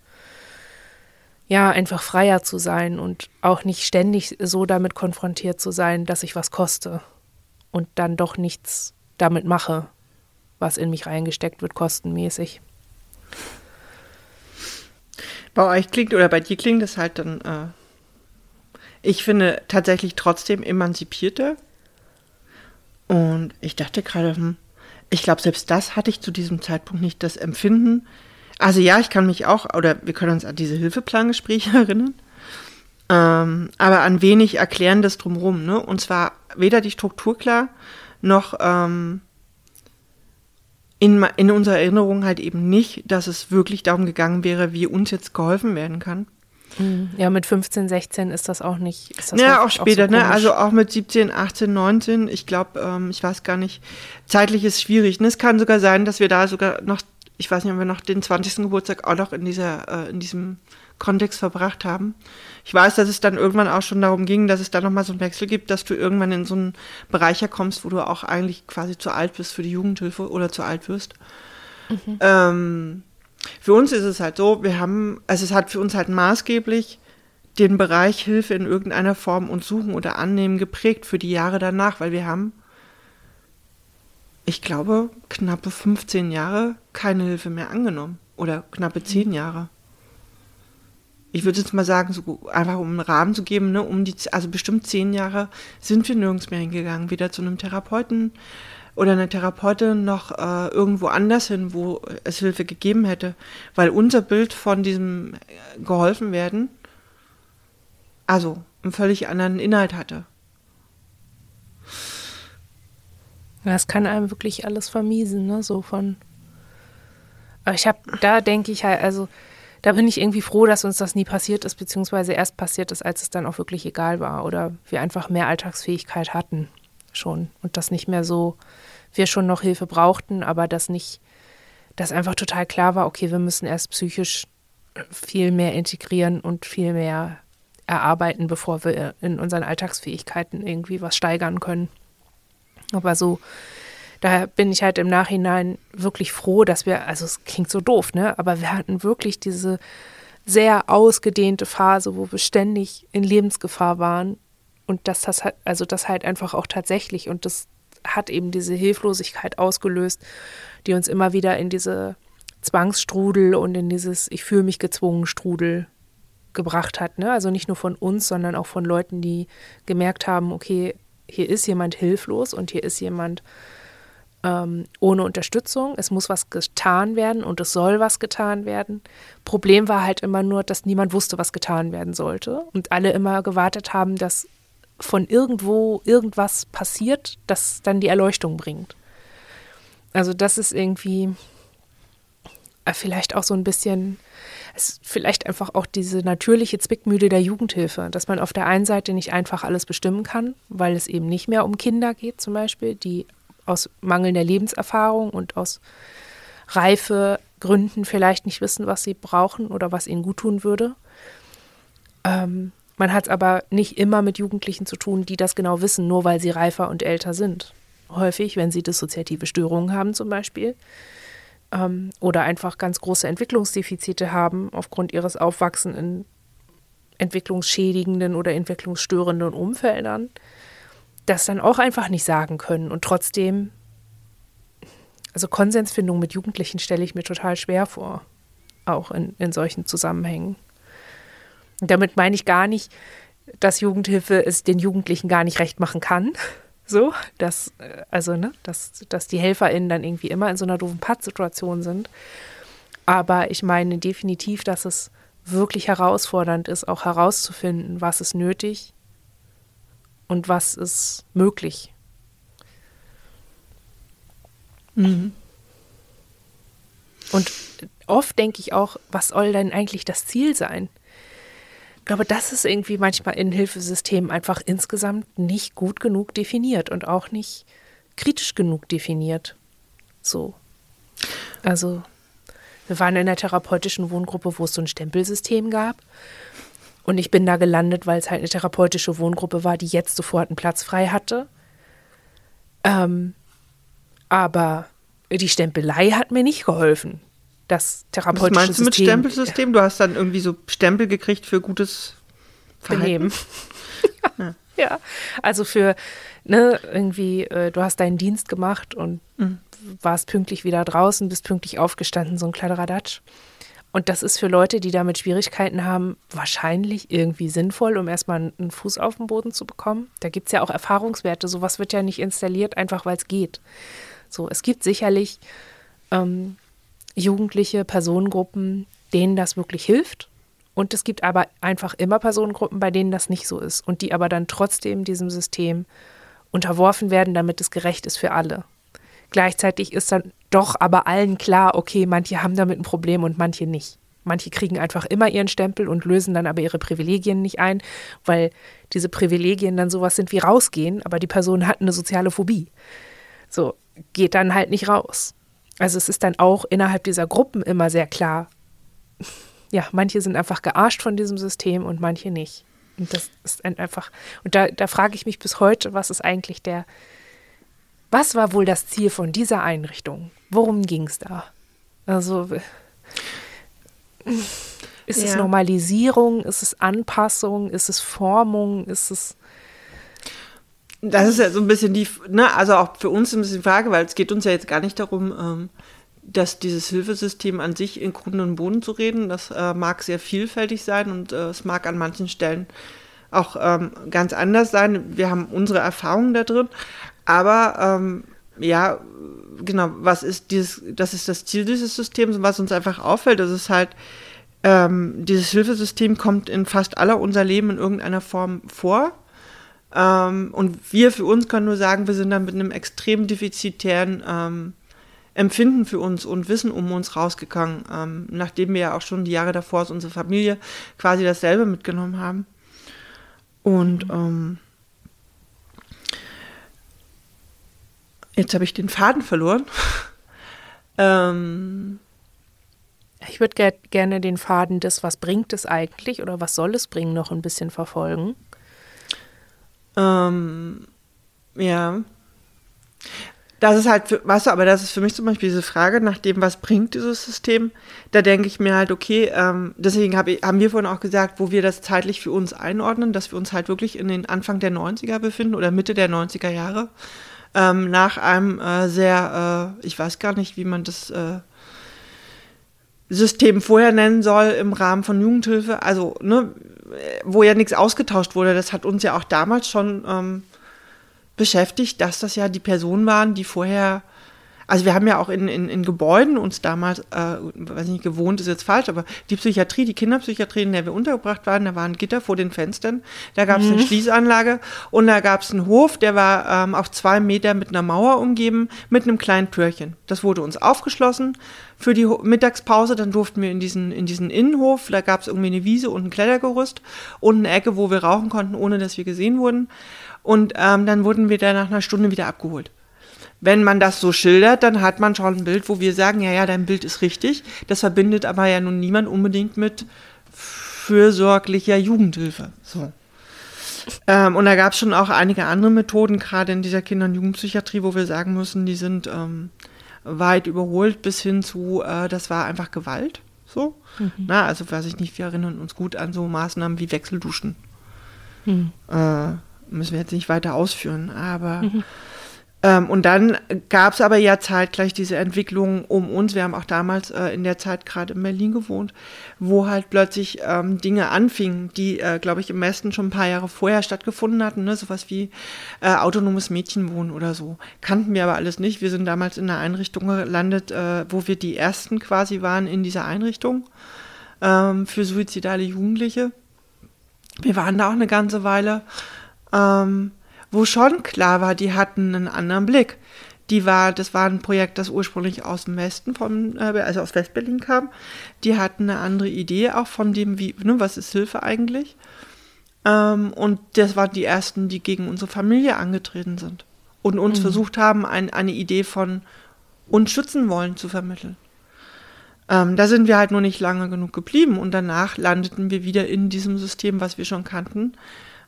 ja, einfach freier zu sein und auch nicht ständig so damit konfrontiert zu sein, dass ich was koste und dann doch nichts damit mache, was in mich reingesteckt wird, kostenmäßig. Bei euch klingt oder bei dir klingt es halt dann, äh, ich finde tatsächlich trotzdem emanzipierter. Und ich dachte gerade, hm, ich glaube, selbst das hatte ich zu diesem Zeitpunkt nicht das Empfinden. Also ja, ich kann mich auch, oder wir können uns an diese Hilfeplangespräche erinnern, ähm, aber an wenig Erklärendes drumherum. Ne? Und zwar weder die Struktur klar, noch ähm, in, in unserer Erinnerung halt eben nicht, dass es wirklich darum gegangen wäre, wie uns jetzt geholfen werden kann. Mhm. Ja, mit 15, 16 ist das auch nicht. Das ja, auch später, auch so ne? Also auch mit 17, 18, 19. Ich glaube, ähm, ich weiß gar nicht. Zeitlich ist schwierig. Ne? Es kann sogar sein, dass wir da sogar noch, ich weiß nicht, ob wir noch den 20. Geburtstag auch noch in dieser, äh, in diesem Kontext verbracht haben. Ich weiß, dass es dann irgendwann auch schon darum ging, dass es da nochmal so einen Wechsel gibt, dass du irgendwann in so einen Bereich kommst, wo du auch eigentlich quasi zu alt bist für die Jugendhilfe oder zu alt wirst. Mhm. Ähm, für uns ist es halt so, wir haben, also es hat für uns halt maßgeblich den Bereich Hilfe in irgendeiner Form und Suchen oder Annehmen geprägt für die Jahre danach, weil wir haben, ich glaube, knappe 15 Jahre keine Hilfe mehr angenommen oder knappe 10 Jahre. Ich würde jetzt mal sagen, so einfach um einen Rahmen zu geben, ne, um die, also bestimmt zehn Jahre sind wir nirgends mehr hingegangen, weder zu einem Therapeuten oder einer Therapeutin noch äh, irgendwo anders hin, wo es Hilfe gegeben hätte, weil unser Bild von diesem äh, geholfen werden, also einen völlig anderen Inhalt hatte. Das kann einem wirklich alles vermiesen, ne, so von. Aber ich habe, da denke ich halt, also da bin ich irgendwie froh, dass uns das nie passiert ist, beziehungsweise erst passiert ist, als es dann auch wirklich egal war oder wir einfach mehr Alltagsfähigkeit hatten schon und das nicht mehr so, wir schon noch Hilfe brauchten, aber das nicht, dass einfach total klar war, okay, wir müssen erst psychisch viel mehr integrieren und viel mehr erarbeiten, bevor wir in unseren Alltagsfähigkeiten irgendwie was steigern können. Aber so da bin ich halt im Nachhinein wirklich froh, dass wir, also es klingt so doof, ne? Aber wir hatten wirklich diese sehr ausgedehnte Phase, wo wir ständig in Lebensgefahr waren. Und dass das halt, also das halt einfach auch tatsächlich und das hat eben diese Hilflosigkeit ausgelöst, die uns immer wieder in diese Zwangsstrudel und in dieses Ich fühle mich gezwungen Strudel gebracht hat. Ne? Also nicht nur von uns, sondern auch von Leuten, die gemerkt haben, okay, hier ist jemand hilflos und hier ist jemand, ähm, ohne Unterstützung. Es muss was getan werden und es soll was getan werden. Problem war halt immer nur, dass niemand wusste, was getan werden sollte und alle immer gewartet haben, dass von irgendwo irgendwas passiert, das dann die Erleuchtung bringt. Also das ist irgendwie äh, vielleicht auch so ein bisschen, es vielleicht einfach auch diese natürliche Zwickmühle der Jugendhilfe, dass man auf der einen Seite nicht einfach alles bestimmen kann, weil es eben nicht mehr um Kinder geht zum Beispiel, die aus mangelnder Lebenserfahrung und aus Reife Gründen vielleicht nicht wissen, was sie brauchen oder was ihnen gut tun würde. Ähm, man hat es aber nicht immer mit Jugendlichen zu tun, die das genau wissen, nur weil sie reifer und älter sind. Häufig, wenn sie dissoziative Störungen haben zum Beispiel ähm, oder einfach ganz große Entwicklungsdefizite haben aufgrund ihres Aufwachsen in entwicklungsschädigenden oder entwicklungsstörenden Umfeldern, das dann auch einfach nicht sagen können und trotzdem, also Konsensfindung mit Jugendlichen stelle ich mir total schwer vor, auch in, in solchen Zusammenhängen. Damit meine ich gar nicht, dass Jugendhilfe es den Jugendlichen gar nicht recht machen kann. So, dass, äh, also, ne, dass, dass die HelferInnen dann irgendwie immer in so einer doofen Pattsituation sind. Aber ich meine definitiv, dass es wirklich herausfordernd ist, auch herauszufinden, was ist nötig und was ist möglich. Mhm. Und oft denke ich auch, was soll denn eigentlich das Ziel sein? Glaube, das ist irgendwie manchmal in Hilfesystemen einfach insgesamt nicht gut genug definiert und auch nicht kritisch genug definiert. So. Also, wir waren in einer therapeutischen Wohngruppe, wo es so ein Stempelsystem gab. Und ich bin da gelandet, weil es halt eine therapeutische Wohngruppe war, die jetzt sofort einen Platz frei hatte. Ähm, aber die Stempelei hat mir nicht geholfen. Das therapeutische Was meinst du mit System, Stempelsystem? Du hast dann irgendwie so Stempel gekriegt für gutes Verhalten. ja. ja, also für, ne, irgendwie, äh, du hast deinen Dienst gemacht und mhm. warst pünktlich wieder draußen, bist pünktlich aufgestanden, so ein kleiner Radatsch. Und das ist für Leute, die damit Schwierigkeiten haben, wahrscheinlich irgendwie sinnvoll, um erstmal einen Fuß auf den Boden zu bekommen. Da gibt es ja auch Erfahrungswerte. Sowas wird ja nicht installiert, einfach weil es geht. So, es gibt sicherlich ähm, jugendliche Personengruppen, denen das wirklich hilft. Und es gibt aber einfach immer Personengruppen, bei denen das nicht so ist und die aber dann trotzdem diesem System unterworfen werden, damit es gerecht ist für alle. Gleichzeitig ist dann doch aber allen klar, okay, manche haben damit ein Problem und manche nicht. Manche kriegen einfach immer ihren Stempel und lösen dann aber ihre Privilegien nicht ein, weil diese Privilegien dann sowas sind wie rausgehen, aber die Person hat eine soziale Phobie. So, geht dann halt nicht raus. Also es ist dann auch innerhalb dieser Gruppen immer sehr klar, ja, manche sind einfach gearscht von diesem System und manche nicht. Und das ist einfach, und da, da frage ich mich bis heute, was ist eigentlich der, was war wohl das Ziel von dieser Einrichtung? Worum ging es da? Also ist ja. es Normalisierung? Ist es Anpassung? Ist es Formung? Ist es das ist ja so ein bisschen die, ne, also auch für uns ein bisschen die Frage, weil es geht uns ja jetzt gar nicht darum, ähm, dass dieses Hilfesystem an sich in Grund und Boden zu reden. Das äh, mag sehr vielfältig sein und äh, es mag an manchen Stellen auch ähm, ganz anders sein. Wir haben unsere Erfahrungen da drin. Aber ähm, ja, genau, was ist dieses, das ist das Ziel dieses Systems und was uns einfach auffällt, das ist halt, ähm, dieses Hilfesystem kommt in fast aller unser Leben in irgendeiner Form vor. Ähm, und wir für uns können nur sagen, wir sind dann mit einem extrem defizitären ähm, Empfinden für uns und Wissen um uns rausgegangen, ähm, nachdem wir ja auch schon die Jahre davor aus unserer Familie quasi dasselbe mitgenommen haben. Und ähm, jetzt habe ich den Faden verloren. ähm, ich würde ger gerne den Faden des, was bringt es eigentlich oder was soll es bringen, noch ein bisschen verfolgen. Ähm, ja. Das ist halt, für, weißt du, aber das ist für mich zum Beispiel diese Frage nach dem, was bringt dieses System. Da denke ich mir halt, okay, ähm, deswegen hab ich, haben wir vorhin auch gesagt, wo wir das zeitlich für uns einordnen, dass wir uns halt wirklich in den Anfang der 90er befinden oder Mitte der 90er Jahre. Ähm, nach einem äh, sehr, äh, ich weiß gar nicht, wie man das äh, System vorher nennen soll im Rahmen von Jugendhilfe. Also, ne, wo ja nichts ausgetauscht wurde, das hat uns ja auch damals schon ähm, beschäftigt, dass das ja die Personen waren, die vorher, also wir haben ja auch in, in, in Gebäuden uns damals, äh, weiß nicht, gewohnt ist jetzt falsch, aber die Psychiatrie, die Kinderpsychiatrie, in der wir untergebracht waren, da waren Gitter vor den Fenstern, da gab es mhm. eine Schließanlage und da gab es einen Hof, der war ähm, auf zwei Meter mit einer Mauer umgeben, mit einem kleinen Türchen. Das wurde uns aufgeschlossen für die Mittagspause, dann durften wir in diesen, in diesen Innenhof, da gab es irgendwie eine Wiese und ein Klettergerüst und eine Ecke, wo wir rauchen konnten, ohne dass wir gesehen wurden. Und ähm, dann wurden wir da nach einer Stunde wieder abgeholt. Wenn man das so schildert, dann hat man schon ein Bild, wo wir sagen, ja, ja, dein Bild ist richtig. Das verbindet aber ja nun niemand unbedingt mit fürsorglicher Jugendhilfe. So. Ähm, und da gab es schon auch einige andere Methoden, gerade in dieser Kinder- und Jugendpsychiatrie, wo wir sagen müssen, die sind ähm, weit überholt bis hin zu, äh, das war einfach Gewalt. So. Mhm. Na, also weiß ich nicht, wir erinnern uns gut an so Maßnahmen wie Wechselduschen. Mhm. Äh, müssen wir jetzt nicht weiter ausführen, aber mhm. Ähm, und dann gab es aber ja zeitgleich diese Entwicklung um uns. Wir haben auch damals äh, in der Zeit gerade in Berlin gewohnt, wo halt plötzlich ähm, Dinge anfingen, die, äh, glaube ich, im Westen schon ein paar Jahre vorher stattgefunden hatten. Ne? Sowas wie äh, autonomes Mädchenwohnen oder so. Kannten wir aber alles nicht. Wir sind damals in einer Einrichtung gelandet, äh, wo wir die Ersten quasi waren in dieser Einrichtung ähm, für suizidale Jugendliche. Wir waren da auch eine ganze Weile. Ähm, wo schon klar war, die hatten einen anderen Blick. Die war, das war ein Projekt, das ursprünglich aus dem Westen, von, äh, also aus Westberlin kam. Die hatten eine andere Idee auch von dem, wie, ne, was ist Hilfe eigentlich? Ähm, und das waren die ersten, die gegen unsere Familie angetreten sind und uns mhm. versucht haben, ein, eine Idee von uns schützen wollen zu vermitteln. Ähm, da sind wir halt nur nicht lange genug geblieben und danach landeten wir wieder in diesem System, was wir schon kannten,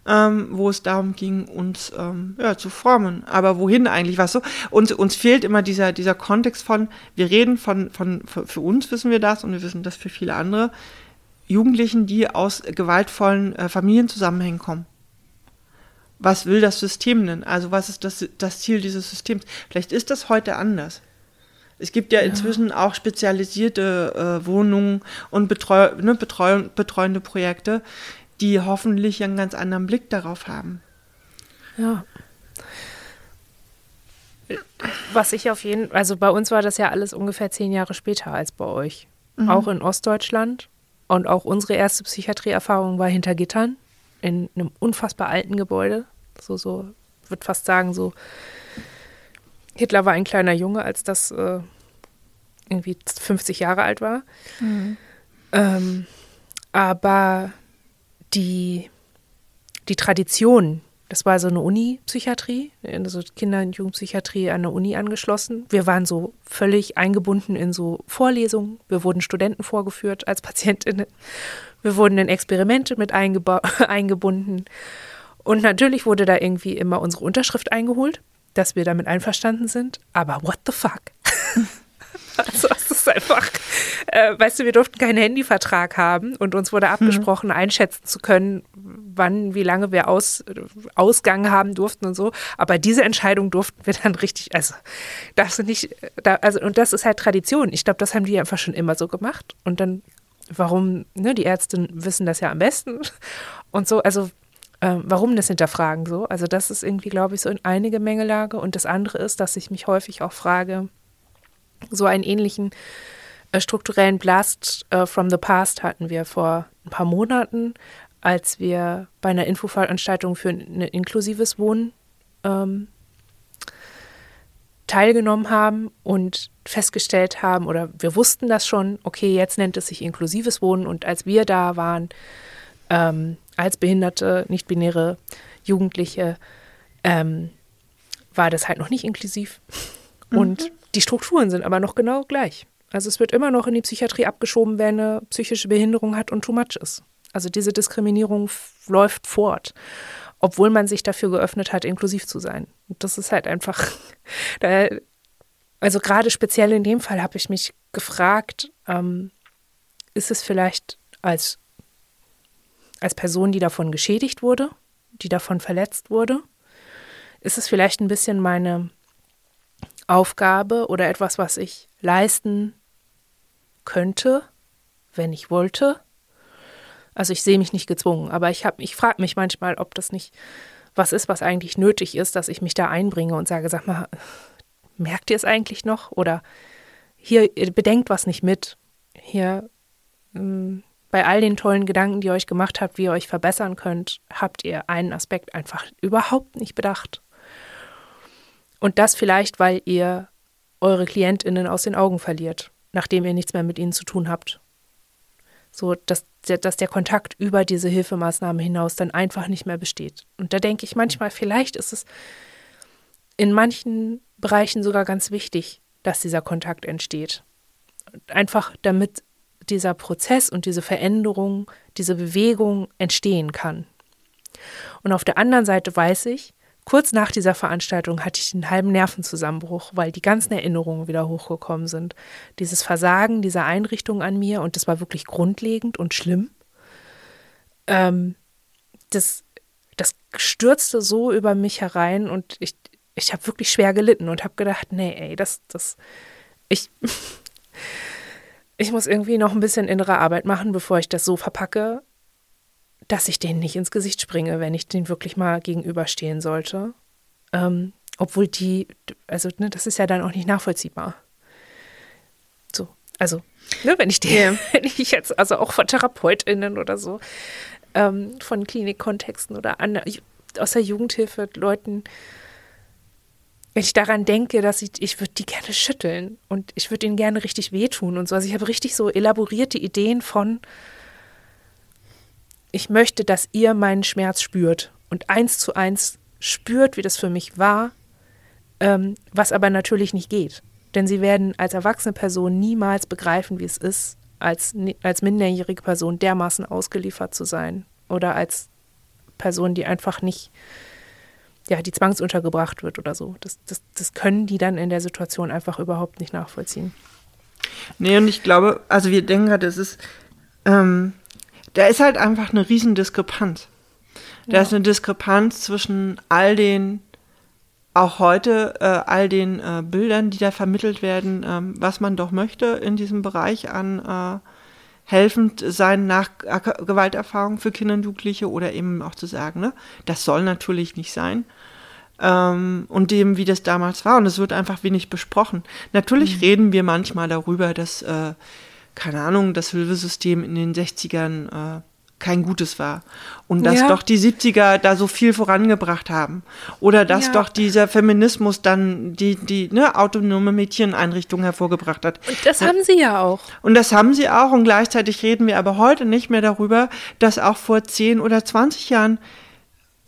ähm, wo es darum ging, uns ähm, ja, zu formen. Aber wohin eigentlich, was so? Uns, uns fehlt immer dieser, dieser Kontext von, wir reden von, von, für uns wissen wir das und wir wissen das für viele andere, Jugendlichen, die aus gewaltvollen äh, Familienzusammenhängen kommen. Was will das System denn? Also was ist das, das Ziel dieses Systems? Vielleicht ist das heute anders. Es gibt ja, ja. inzwischen auch spezialisierte äh, Wohnungen und Betreu ne, Betreu betreuende Projekte, die hoffentlich einen ganz anderen Blick darauf haben. Ja. Was ich auf jeden also bei uns war das ja alles ungefähr zehn Jahre später als bei euch. Mhm. Auch in Ostdeutschland. Und auch unsere erste Psychiatrieerfahrung war hinter Gittern in einem unfassbar alten Gebäude. So, so, würde fast sagen, so. Hitler war ein kleiner Junge, als das äh, irgendwie 50 Jahre alt war. Mhm. Ähm, aber die, die Tradition, das war so eine Uni-Psychiatrie, also Kinder- und Jugendpsychiatrie an der Uni angeschlossen. Wir waren so völlig eingebunden in so Vorlesungen. Wir wurden Studenten vorgeführt als Patientinnen. Wir wurden in Experimente mit eingebunden. Und natürlich wurde da irgendwie immer unsere Unterschrift eingeholt, dass wir damit einverstanden sind. Aber what the fuck? also es ist einfach äh, weißt du, wir durften keinen Handyvertrag haben und uns wurde abgesprochen, mhm. einschätzen zu können, wann, wie lange wir aus, Ausgang haben durften und so. Aber diese Entscheidung durften wir dann richtig, also das sind nicht, da, also und das ist halt Tradition. Ich glaube, das haben die einfach schon immer so gemacht. Und dann, warum, ne, die Ärzte wissen das ja am besten und so, also äh, warum das hinterfragen so? Also das ist irgendwie, glaube ich, so in einige Mengelage. Und das andere ist, dass ich mich häufig auch frage, so einen ähnlichen äh, strukturellen Blast äh, from the Past hatten wir vor ein paar Monaten, als wir bei einer Infoveranstaltung für ein inklusives Wohnen ähm, teilgenommen haben und festgestellt haben, oder wir wussten das schon, okay, jetzt nennt es sich inklusives Wohnen und als wir da waren, ähm, als behinderte, nicht-binäre Jugendliche, ähm, war das halt noch nicht inklusiv. Und mhm. die Strukturen sind aber noch genau gleich. Also es wird immer noch in die Psychiatrie abgeschoben, wer eine psychische Behinderung hat und too much ist. Also diese Diskriminierung läuft fort, obwohl man sich dafür geöffnet hat, inklusiv zu sein. Und das ist halt einfach, also gerade speziell in dem Fall habe ich mich gefragt, ähm, ist es vielleicht als, als Person, die davon geschädigt wurde, die davon verletzt wurde, ist es vielleicht ein bisschen meine Aufgabe oder etwas, was ich leisten könnte, wenn ich wollte. Also ich sehe mich nicht gezwungen, aber ich, ich frage mich manchmal, ob das nicht was ist, was eigentlich nötig ist, dass ich mich da einbringe und sage, sag mal, merkt ihr es eigentlich noch? Oder hier, bedenkt was nicht mit. Hier, ähm, bei all den tollen Gedanken, die ihr euch gemacht habt, wie ihr euch verbessern könnt, habt ihr einen Aspekt einfach überhaupt nicht bedacht. Und das vielleicht, weil ihr eure KlientInnen aus den Augen verliert nachdem ihr nichts mehr mit ihnen zu tun habt. So, dass, dass der Kontakt über diese Hilfemaßnahmen hinaus dann einfach nicht mehr besteht. Und da denke ich manchmal, vielleicht ist es in manchen Bereichen sogar ganz wichtig, dass dieser Kontakt entsteht. Einfach damit dieser Prozess und diese Veränderung, diese Bewegung entstehen kann. Und auf der anderen Seite weiß ich, kurz nach dieser Veranstaltung hatte ich einen halben Nervenzusammenbruch, weil die ganzen Erinnerungen wieder hochgekommen sind. Dieses Versagen dieser Einrichtung an mir, und das war wirklich grundlegend und schlimm, ähm, das, das stürzte so über mich herein und ich, ich habe wirklich schwer gelitten und habe gedacht, nee, ey, das, das, ich, ich muss irgendwie noch ein bisschen innere Arbeit machen, bevor ich das so verpacke, dass ich denen nicht ins Gesicht springe, wenn ich denen wirklich mal gegenüberstehen sollte. Ähm, obwohl die, also ne, das ist ja dann auch nicht nachvollziehbar. So, also, ne, wenn ich yeah. wenn ich jetzt, also auch von TherapeutInnen oder so, ähm, von Klinikkontexten oder an, aus der Jugendhilfe Leuten, wenn ich daran denke, dass ich, ich würde die gerne schütteln und ich würde ihnen gerne richtig wehtun und so. Also ich habe richtig so elaborierte Ideen von, ich möchte, dass ihr meinen Schmerz spürt und eins zu eins spürt, wie das für mich war, ähm, was aber natürlich nicht geht. Denn sie werden als erwachsene Person niemals begreifen, wie es ist, als, als minderjährige Person dermaßen ausgeliefert zu sein oder als Person, die einfach nicht ja, die zwangsuntergebracht wird oder so. Das, das, das können die dann in der Situation einfach überhaupt nicht nachvollziehen. Nee, und ich glaube, also wir denken gerade, es ist, ähm, da ist halt einfach eine riesen Diskrepanz. Da ja. ist eine Diskrepanz zwischen all den, auch heute, äh, all den äh, Bildern, die da vermittelt werden, ähm, was man doch möchte in diesem Bereich an äh, helfend sein nach Gewalterfahrung für Kinder und Jugendliche oder eben auch zu sagen, ne, das soll natürlich nicht sein ähm, und dem, wie das damals war. Und es wird einfach wenig besprochen. Natürlich mhm. reden wir manchmal darüber, dass, äh, keine Ahnung, das Hilfesystem in den 60ern äh, kein gutes war. Und dass ja. doch die 70er da so viel vorangebracht haben. Oder dass ja. doch dieser Feminismus dann die, die ne, autonome Mädcheneinrichtung hervorgebracht hat. Und das haben sie ja auch. Und das haben sie auch. Und gleichzeitig reden wir aber heute nicht mehr darüber, dass auch vor 10 oder 20 Jahren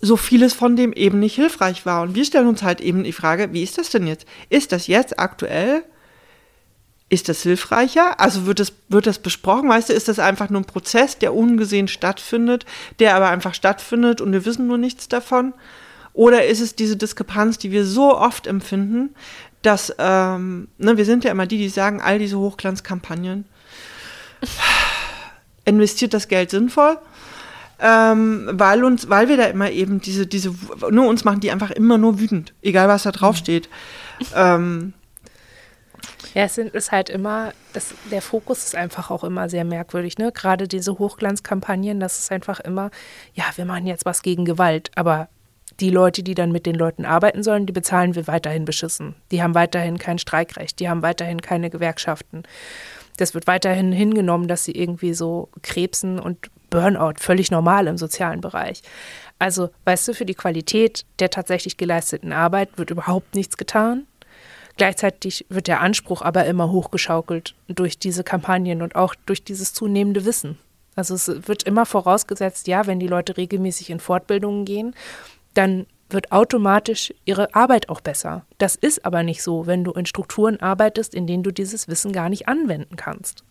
so vieles von dem eben nicht hilfreich war. Und wir stellen uns halt eben die Frage, wie ist das denn jetzt? Ist das jetzt aktuell? Ist das hilfreicher? Also wird das, wird das besprochen? Weißt du, ist das einfach nur ein Prozess, der ungesehen stattfindet, der aber einfach stattfindet und wir wissen nur nichts davon? Oder ist es diese Diskrepanz, die wir so oft empfinden, dass, ähm, ne, wir sind ja immer die, die sagen, all diese Hochglanzkampagnen, investiert das Geld sinnvoll? ähm, weil uns, weil wir da immer eben diese, diese, nur uns machen die einfach immer nur wütend, egal was da drauf steht. ähm, ja, es ist halt immer, das, der Fokus ist einfach auch immer sehr merkwürdig, ne? Gerade diese Hochglanzkampagnen, das ist einfach immer, ja, wir machen jetzt was gegen Gewalt, aber die Leute, die dann mit den Leuten arbeiten sollen, die bezahlen wir weiterhin beschissen. Die haben weiterhin kein Streikrecht, die haben weiterhin keine Gewerkschaften. Das wird weiterhin hingenommen, dass sie irgendwie so krebsen und Burnout völlig normal im sozialen Bereich. Also, weißt du, für die Qualität der tatsächlich geleisteten Arbeit wird überhaupt nichts getan. Gleichzeitig wird der Anspruch aber immer hochgeschaukelt durch diese Kampagnen und auch durch dieses zunehmende Wissen. Also es wird immer vorausgesetzt, ja, wenn die Leute regelmäßig in Fortbildungen gehen, dann wird automatisch ihre Arbeit auch besser. Das ist aber nicht so, wenn du in Strukturen arbeitest, in denen du dieses Wissen gar nicht anwenden kannst.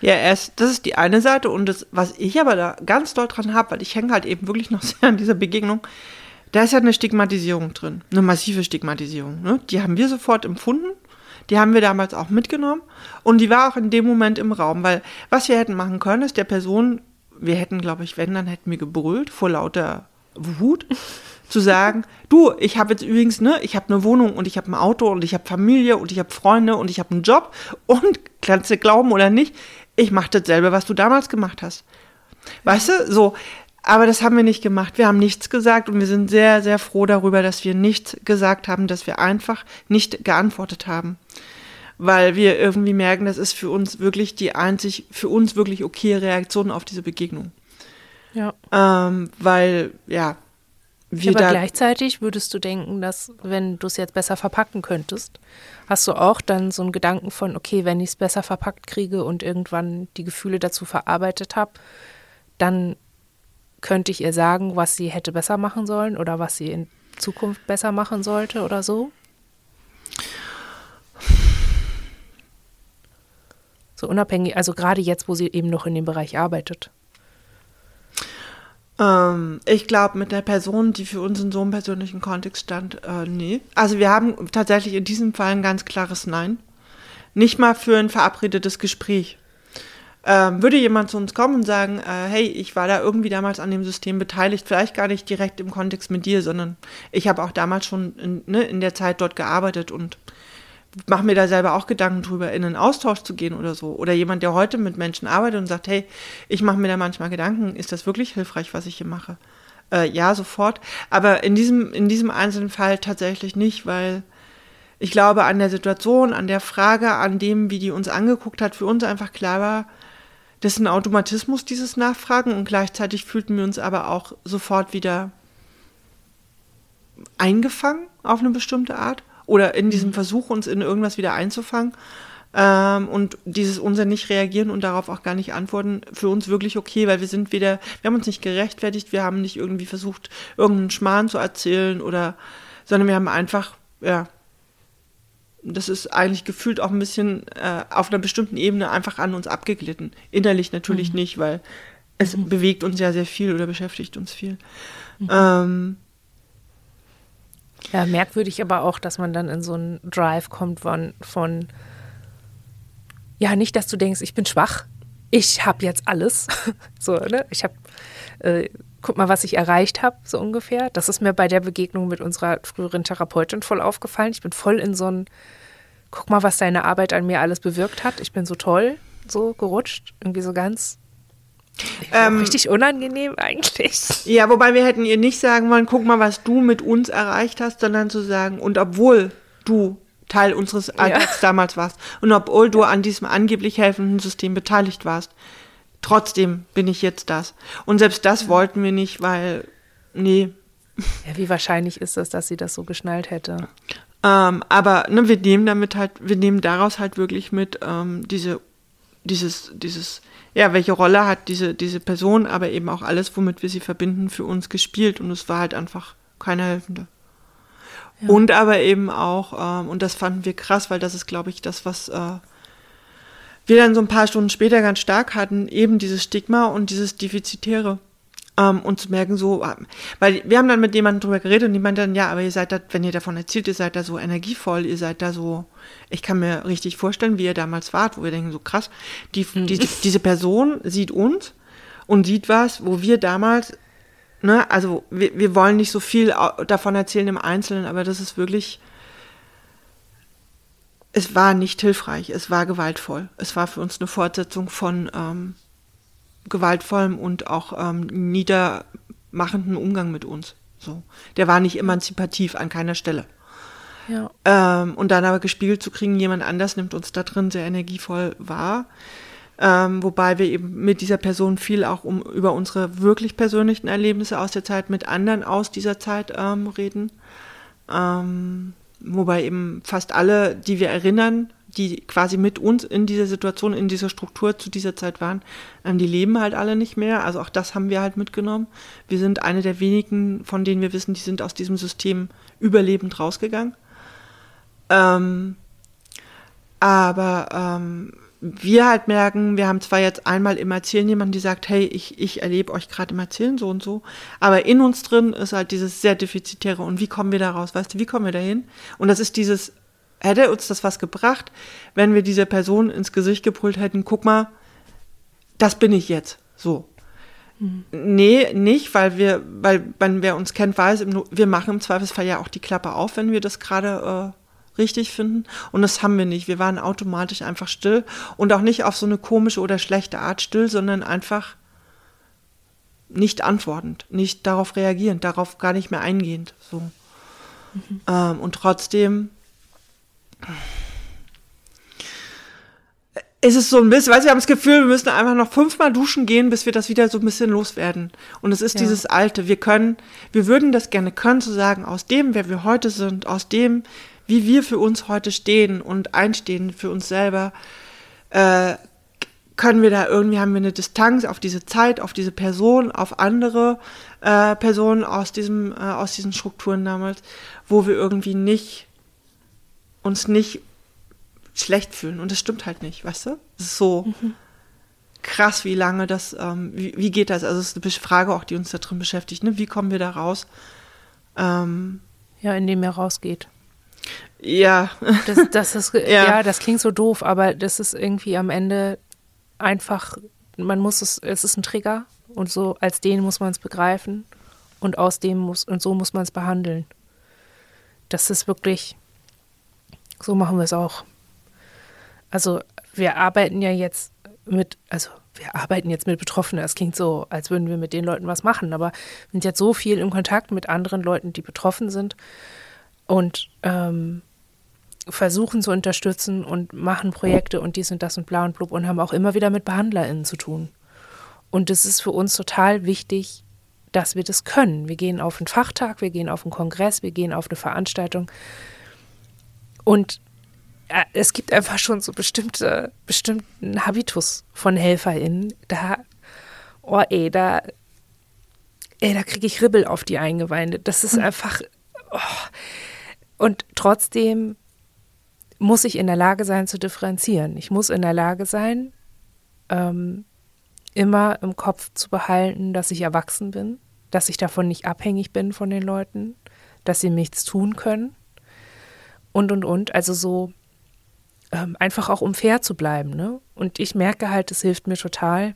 Ja, erst, das ist die eine Seite und das, was ich aber da ganz doll dran habe, weil ich hänge halt eben wirklich noch sehr an dieser Begegnung, da ist ja eine Stigmatisierung drin, eine massive Stigmatisierung. Ne? Die haben wir sofort empfunden, die haben wir damals auch mitgenommen und die war auch in dem Moment im Raum, weil was wir hätten machen können, ist der Person, wir hätten, glaube ich, wenn, dann hätten wir gebrüllt vor lauter Wut zu sagen, du, ich habe jetzt übrigens, ne, ich habe eine Wohnung und ich habe ein Auto und ich habe Familie und ich habe Freunde und ich habe einen Job und kannst du glauben oder nicht, ich mache dasselbe, was du damals gemacht hast. Weißt du, so, aber das haben wir nicht gemacht. Wir haben nichts gesagt und wir sind sehr, sehr froh darüber, dass wir nichts gesagt haben, dass wir einfach nicht geantwortet haben. Weil wir irgendwie merken, das ist für uns wirklich die einzig, für uns wirklich okaye Reaktion auf diese Begegnung. Ja. Ähm, weil, ja, wie Aber gleichzeitig würdest du denken, dass, wenn du es jetzt besser verpacken könntest, hast du auch dann so einen Gedanken von, okay, wenn ich es besser verpackt kriege und irgendwann die Gefühle dazu verarbeitet habe, dann könnte ich ihr sagen, was sie hätte besser machen sollen oder was sie in Zukunft besser machen sollte oder so? So unabhängig, also gerade jetzt, wo sie eben noch in dem Bereich arbeitet. Ähm, ich glaube, mit der Person, die für uns in so einem persönlichen Kontext stand, äh, nee. Also wir haben tatsächlich in diesem Fall ein ganz klares Nein. Nicht mal für ein verabredetes Gespräch. Ähm, würde jemand zu uns kommen und sagen, äh, hey, ich war da irgendwie damals an dem System beteiligt, vielleicht gar nicht direkt im Kontext mit dir, sondern ich habe auch damals schon in, ne, in der Zeit dort gearbeitet und mache mir da selber auch Gedanken drüber, in einen Austausch zu gehen oder so. Oder jemand, der heute mit Menschen arbeitet und sagt, hey, ich mache mir da manchmal Gedanken, ist das wirklich hilfreich, was ich hier mache? Äh, ja, sofort. Aber in diesem, in diesem einzelnen Fall tatsächlich nicht, weil ich glaube, an der Situation, an der Frage, an dem, wie die uns angeguckt hat, für uns einfach klar war, das ist ein Automatismus, dieses Nachfragen und gleichzeitig fühlten wir uns aber auch sofort wieder eingefangen auf eine bestimmte Art oder in diesem mhm. Versuch, uns in irgendwas wieder einzufangen. Ähm, und dieses unser nicht reagieren und darauf auch gar nicht antworten, für uns wirklich okay, weil wir sind weder, wir haben uns nicht gerechtfertigt, wir haben nicht irgendwie versucht, irgendeinen Schmarrn zu erzählen oder, sondern wir haben einfach, ja, das ist eigentlich gefühlt auch ein bisschen äh, auf einer bestimmten Ebene einfach an uns abgeglitten. Innerlich natürlich mhm. nicht, weil es mhm. bewegt uns ja sehr viel oder beschäftigt uns viel. Mhm. Ähm, ja, merkwürdig aber auch, dass man dann in so einen Drive kommt von, von ja, nicht, dass du denkst, ich bin schwach, ich habe jetzt alles. so, ne? Ich habe, äh, guck mal, was ich erreicht habe, so ungefähr. Das ist mir bei der Begegnung mit unserer früheren Therapeutin voll aufgefallen. Ich bin voll in so ein, guck mal, was deine Arbeit an mir alles bewirkt hat. Ich bin so toll, so gerutscht, irgendwie so ganz ähm, richtig unangenehm eigentlich. Ja, wobei wir hätten ihr nicht sagen wollen, guck mal, was du mit uns erreicht hast, sondern zu sagen, und obwohl du Teil unseres Alltags ja. damals warst und obwohl du an diesem angeblich helfenden System beteiligt warst, trotzdem bin ich jetzt das. Und selbst das wollten wir nicht, weil, nee. Ja, wie wahrscheinlich ist es, dass sie das so geschnallt hätte? Ähm, aber ne, wir nehmen damit halt, wir nehmen daraus halt wirklich mit ähm, diese, dieses, dieses ja, welche Rolle hat diese, diese Person, aber eben auch alles, womit wir sie verbinden, für uns gespielt. Und es war halt einfach keine Helfende. Ja. Und aber eben auch, ähm, und das fanden wir krass, weil das ist, glaube ich, das, was äh, wir dann so ein paar Stunden später ganz stark hatten, eben dieses Stigma und dieses Defizitäre. Ähm, und zu merken, so, ähm, weil wir haben dann mit jemandem drüber geredet und die meinte dann, ja, aber ihr seid da, wenn ihr davon erzählt, ihr seid da so energievoll, ihr seid da so, ich kann mir richtig vorstellen, wie ihr damals wart, wo wir denken, so krass, die, mhm. die, diese Person sieht uns und sieht was, wo wir damals, ne, also wir, wir wollen nicht so viel davon erzählen im Einzelnen, aber das ist wirklich, es war nicht hilfreich, es war gewaltvoll. Es war für uns eine Fortsetzung von ähm, gewaltvollem und auch ähm, niedermachenden Umgang mit uns. So. Der war nicht emanzipativ an keiner Stelle. Ja. Ähm, und dann aber gespiegelt zu kriegen, jemand anders nimmt uns da drin sehr energievoll wahr. Ähm, wobei wir eben mit dieser Person viel auch um, über unsere wirklich persönlichen Erlebnisse aus der Zeit mit anderen aus dieser Zeit ähm, reden. Ähm, wobei eben fast alle, die wir erinnern, die quasi mit uns in dieser Situation, in dieser Struktur zu dieser Zeit waren, ähm, die leben halt alle nicht mehr. Also auch das haben wir halt mitgenommen. Wir sind eine der wenigen, von denen wir wissen, die sind aus diesem System überlebend rausgegangen. Ähm, aber ähm, wir halt merken, wir haben zwar jetzt einmal im Erzählen jemanden, die sagt, hey, ich, ich erlebe euch gerade im Erzählen so und so, aber in uns drin ist halt dieses sehr defizitäre und wie kommen wir da raus, weißt du, wie kommen wir da hin? Und das ist dieses hätte uns das was gebracht, wenn wir dieser Person ins Gesicht gebrüllt hätten, guck mal, das bin ich jetzt. So. Mhm. Nee, nicht, weil wir, weil, wenn wer uns kennt, weiß, wir machen im Zweifelsfall ja auch die Klappe auf, wenn wir das gerade äh, richtig finden. Und das haben wir nicht. Wir waren automatisch einfach still und auch nicht auf so eine komische oder schlechte Art still, sondern einfach nicht antwortend, nicht darauf reagierend, darauf gar nicht mehr eingehend. So. Mhm. Ähm, und trotzdem es ist so ein bisschen, weißt du, wir haben das Gefühl, wir müssen einfach noch fünfmal duschen gehen, bis wir das wieder so ein bisschen loswerden. Und es ist ja. dieses Alte. Wir können, wir würden das gerne können, zu sagen, aus dem, wer wir heute sind, aus dem, wie wir für uns heute stehen und einstehen für uns selber, äh, können wir da irgendwie, haben wir eine Distanz auf diese Zeit, auf diese Person, auf andere äh, Personen aus diesem, äh, aus diesen Strukturen damals, wo wir irgendwie nicht uns nicht schlecht fühlen. Und das stimmt halt nicht, weißt du? Es ist so mhm. krass, wie lange das, ähm, wie, wie, geht das? Also es ist eine Frage auch, die uns da drin beschäftigt. Ne? Wie kommen wir da raus? Ähm, ja, indem er rausgeht. Ja. Das, das ist, ja. ja, das klingt so doof, aber das ist irgendwie am Ende einfach, man muss es, es ist ein Trigger und so als den muss man es begreifen und aus dem muss, und so muss man es behandeln. Das ist wirklich, so machen wir es auch. Also wir arbeiten ja jetzt mit, also wir arbeiten jetzt mit Betroffenen. Das klingt so, als würden wir mit den Leuten was machen, aber wir sind jetzt so viel in Kontakt mit anderen Leuten, die betroffen sind und ähm, versuchen zu unterstützen und machen Projekte und dies und das und bla und blub und haben auch immer wieder mit BehandlerInnen zu tun. Und es ist für uns total wichtig, dass wir das können. Wir gehen auf einen Fachtag, wir gehen auf einen Kongress, wir gehen auf eine Veranstaltung. Und äh, es gibt einfach schon so bestimmte, bestimmten Habitus von HelferInnen. Da, oh ey, da, ey, da kriege ich Ribbel auf die Eingeweide. Das ist hm. einfach. Oh. Und trotzdem muss ich in der Lage sein zu differenzieren. Ich muss in der Lage sein, ähm, immer im Kopf zu behalten, dass ich erwachsen bin, dass ich davon nicht abhängig bin von den Leuten, dass sie nichts tun können und und und. Also so ähm, einfach auch um fair zu bleiben. Ne? Und ich merke halt, es hilft mir total.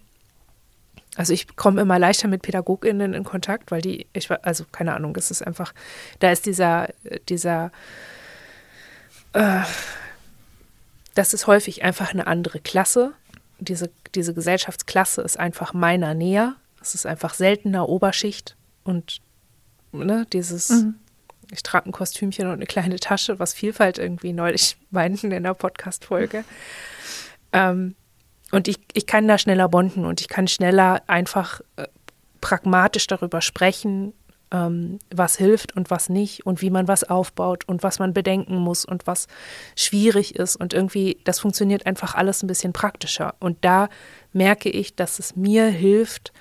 Also ich komme immer leichter mit PädagogInnen in Kontakt, weil die, ich also keine Ahnung, das ist einfach, da ist dieser, dieser äh, das ist häufig einfach eine andere Klasse. Diese, diese Gesellschaftsklasse ist einfach meiner näher. Es ist einfach seltener Oberschicht und ne, dieses, mhm. ich trage ein Kostümchen und eine kleine Tasche, was Vielfalt irgendwie neulich meinten in der Podcast-Folge. Ähm, und ich, ich kann da schneller bonden und ich kann schneller einfach äh, pragmatisch darüber sprechen, ähm, was hilft und was nicht und wie man was aufbaut und was man bedenken muss und was schwierig ist. Und irgendwie, das funktioniert einfach alles ein bisschen praktischer. Und da merke ich, dass es mir hilft,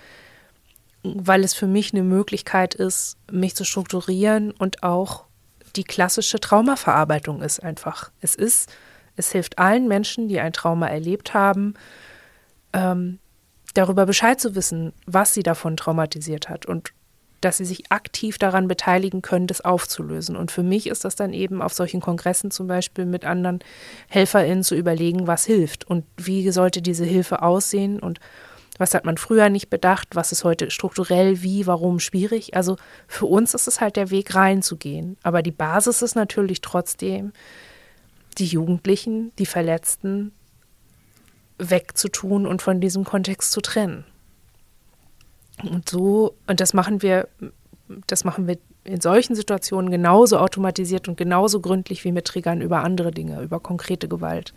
weil es für mich eine Möglichkeit ist, mich zu strukturieren und auch die klassische Traumaverarbeitung ist einfach. Es ist, es hilft allen Menschen, die ein Trauma erlebt haben, ähm, darüber Bescheid zu wissen, was sie davon traumatisiert hat und dass sie sich aktiv daran beteiligen können, das aufzulösen. Und für mich ist das dann eben auf solchen Kongressen zum Beispiel mit anderen HelferInnen zu überlegen, was hilft und wie sollte diese Hilfe aussehen und was hat man früher nicht bedacht, was ist heute strukturell, wie, warum schwierig. Also für uns ist es halt der Weg reinzugehen. Aber die Basis ist natürlich trotzdem, die Jugendlichen, die Verletzten wegzutun und von diesem Kontext zu trennen. Und so, und das machen wir, das machen wir in solchen Situationen genauso automatisiert und genauso gründlich wie mit Triggern über andere Dinge, über konkrete Gewalt.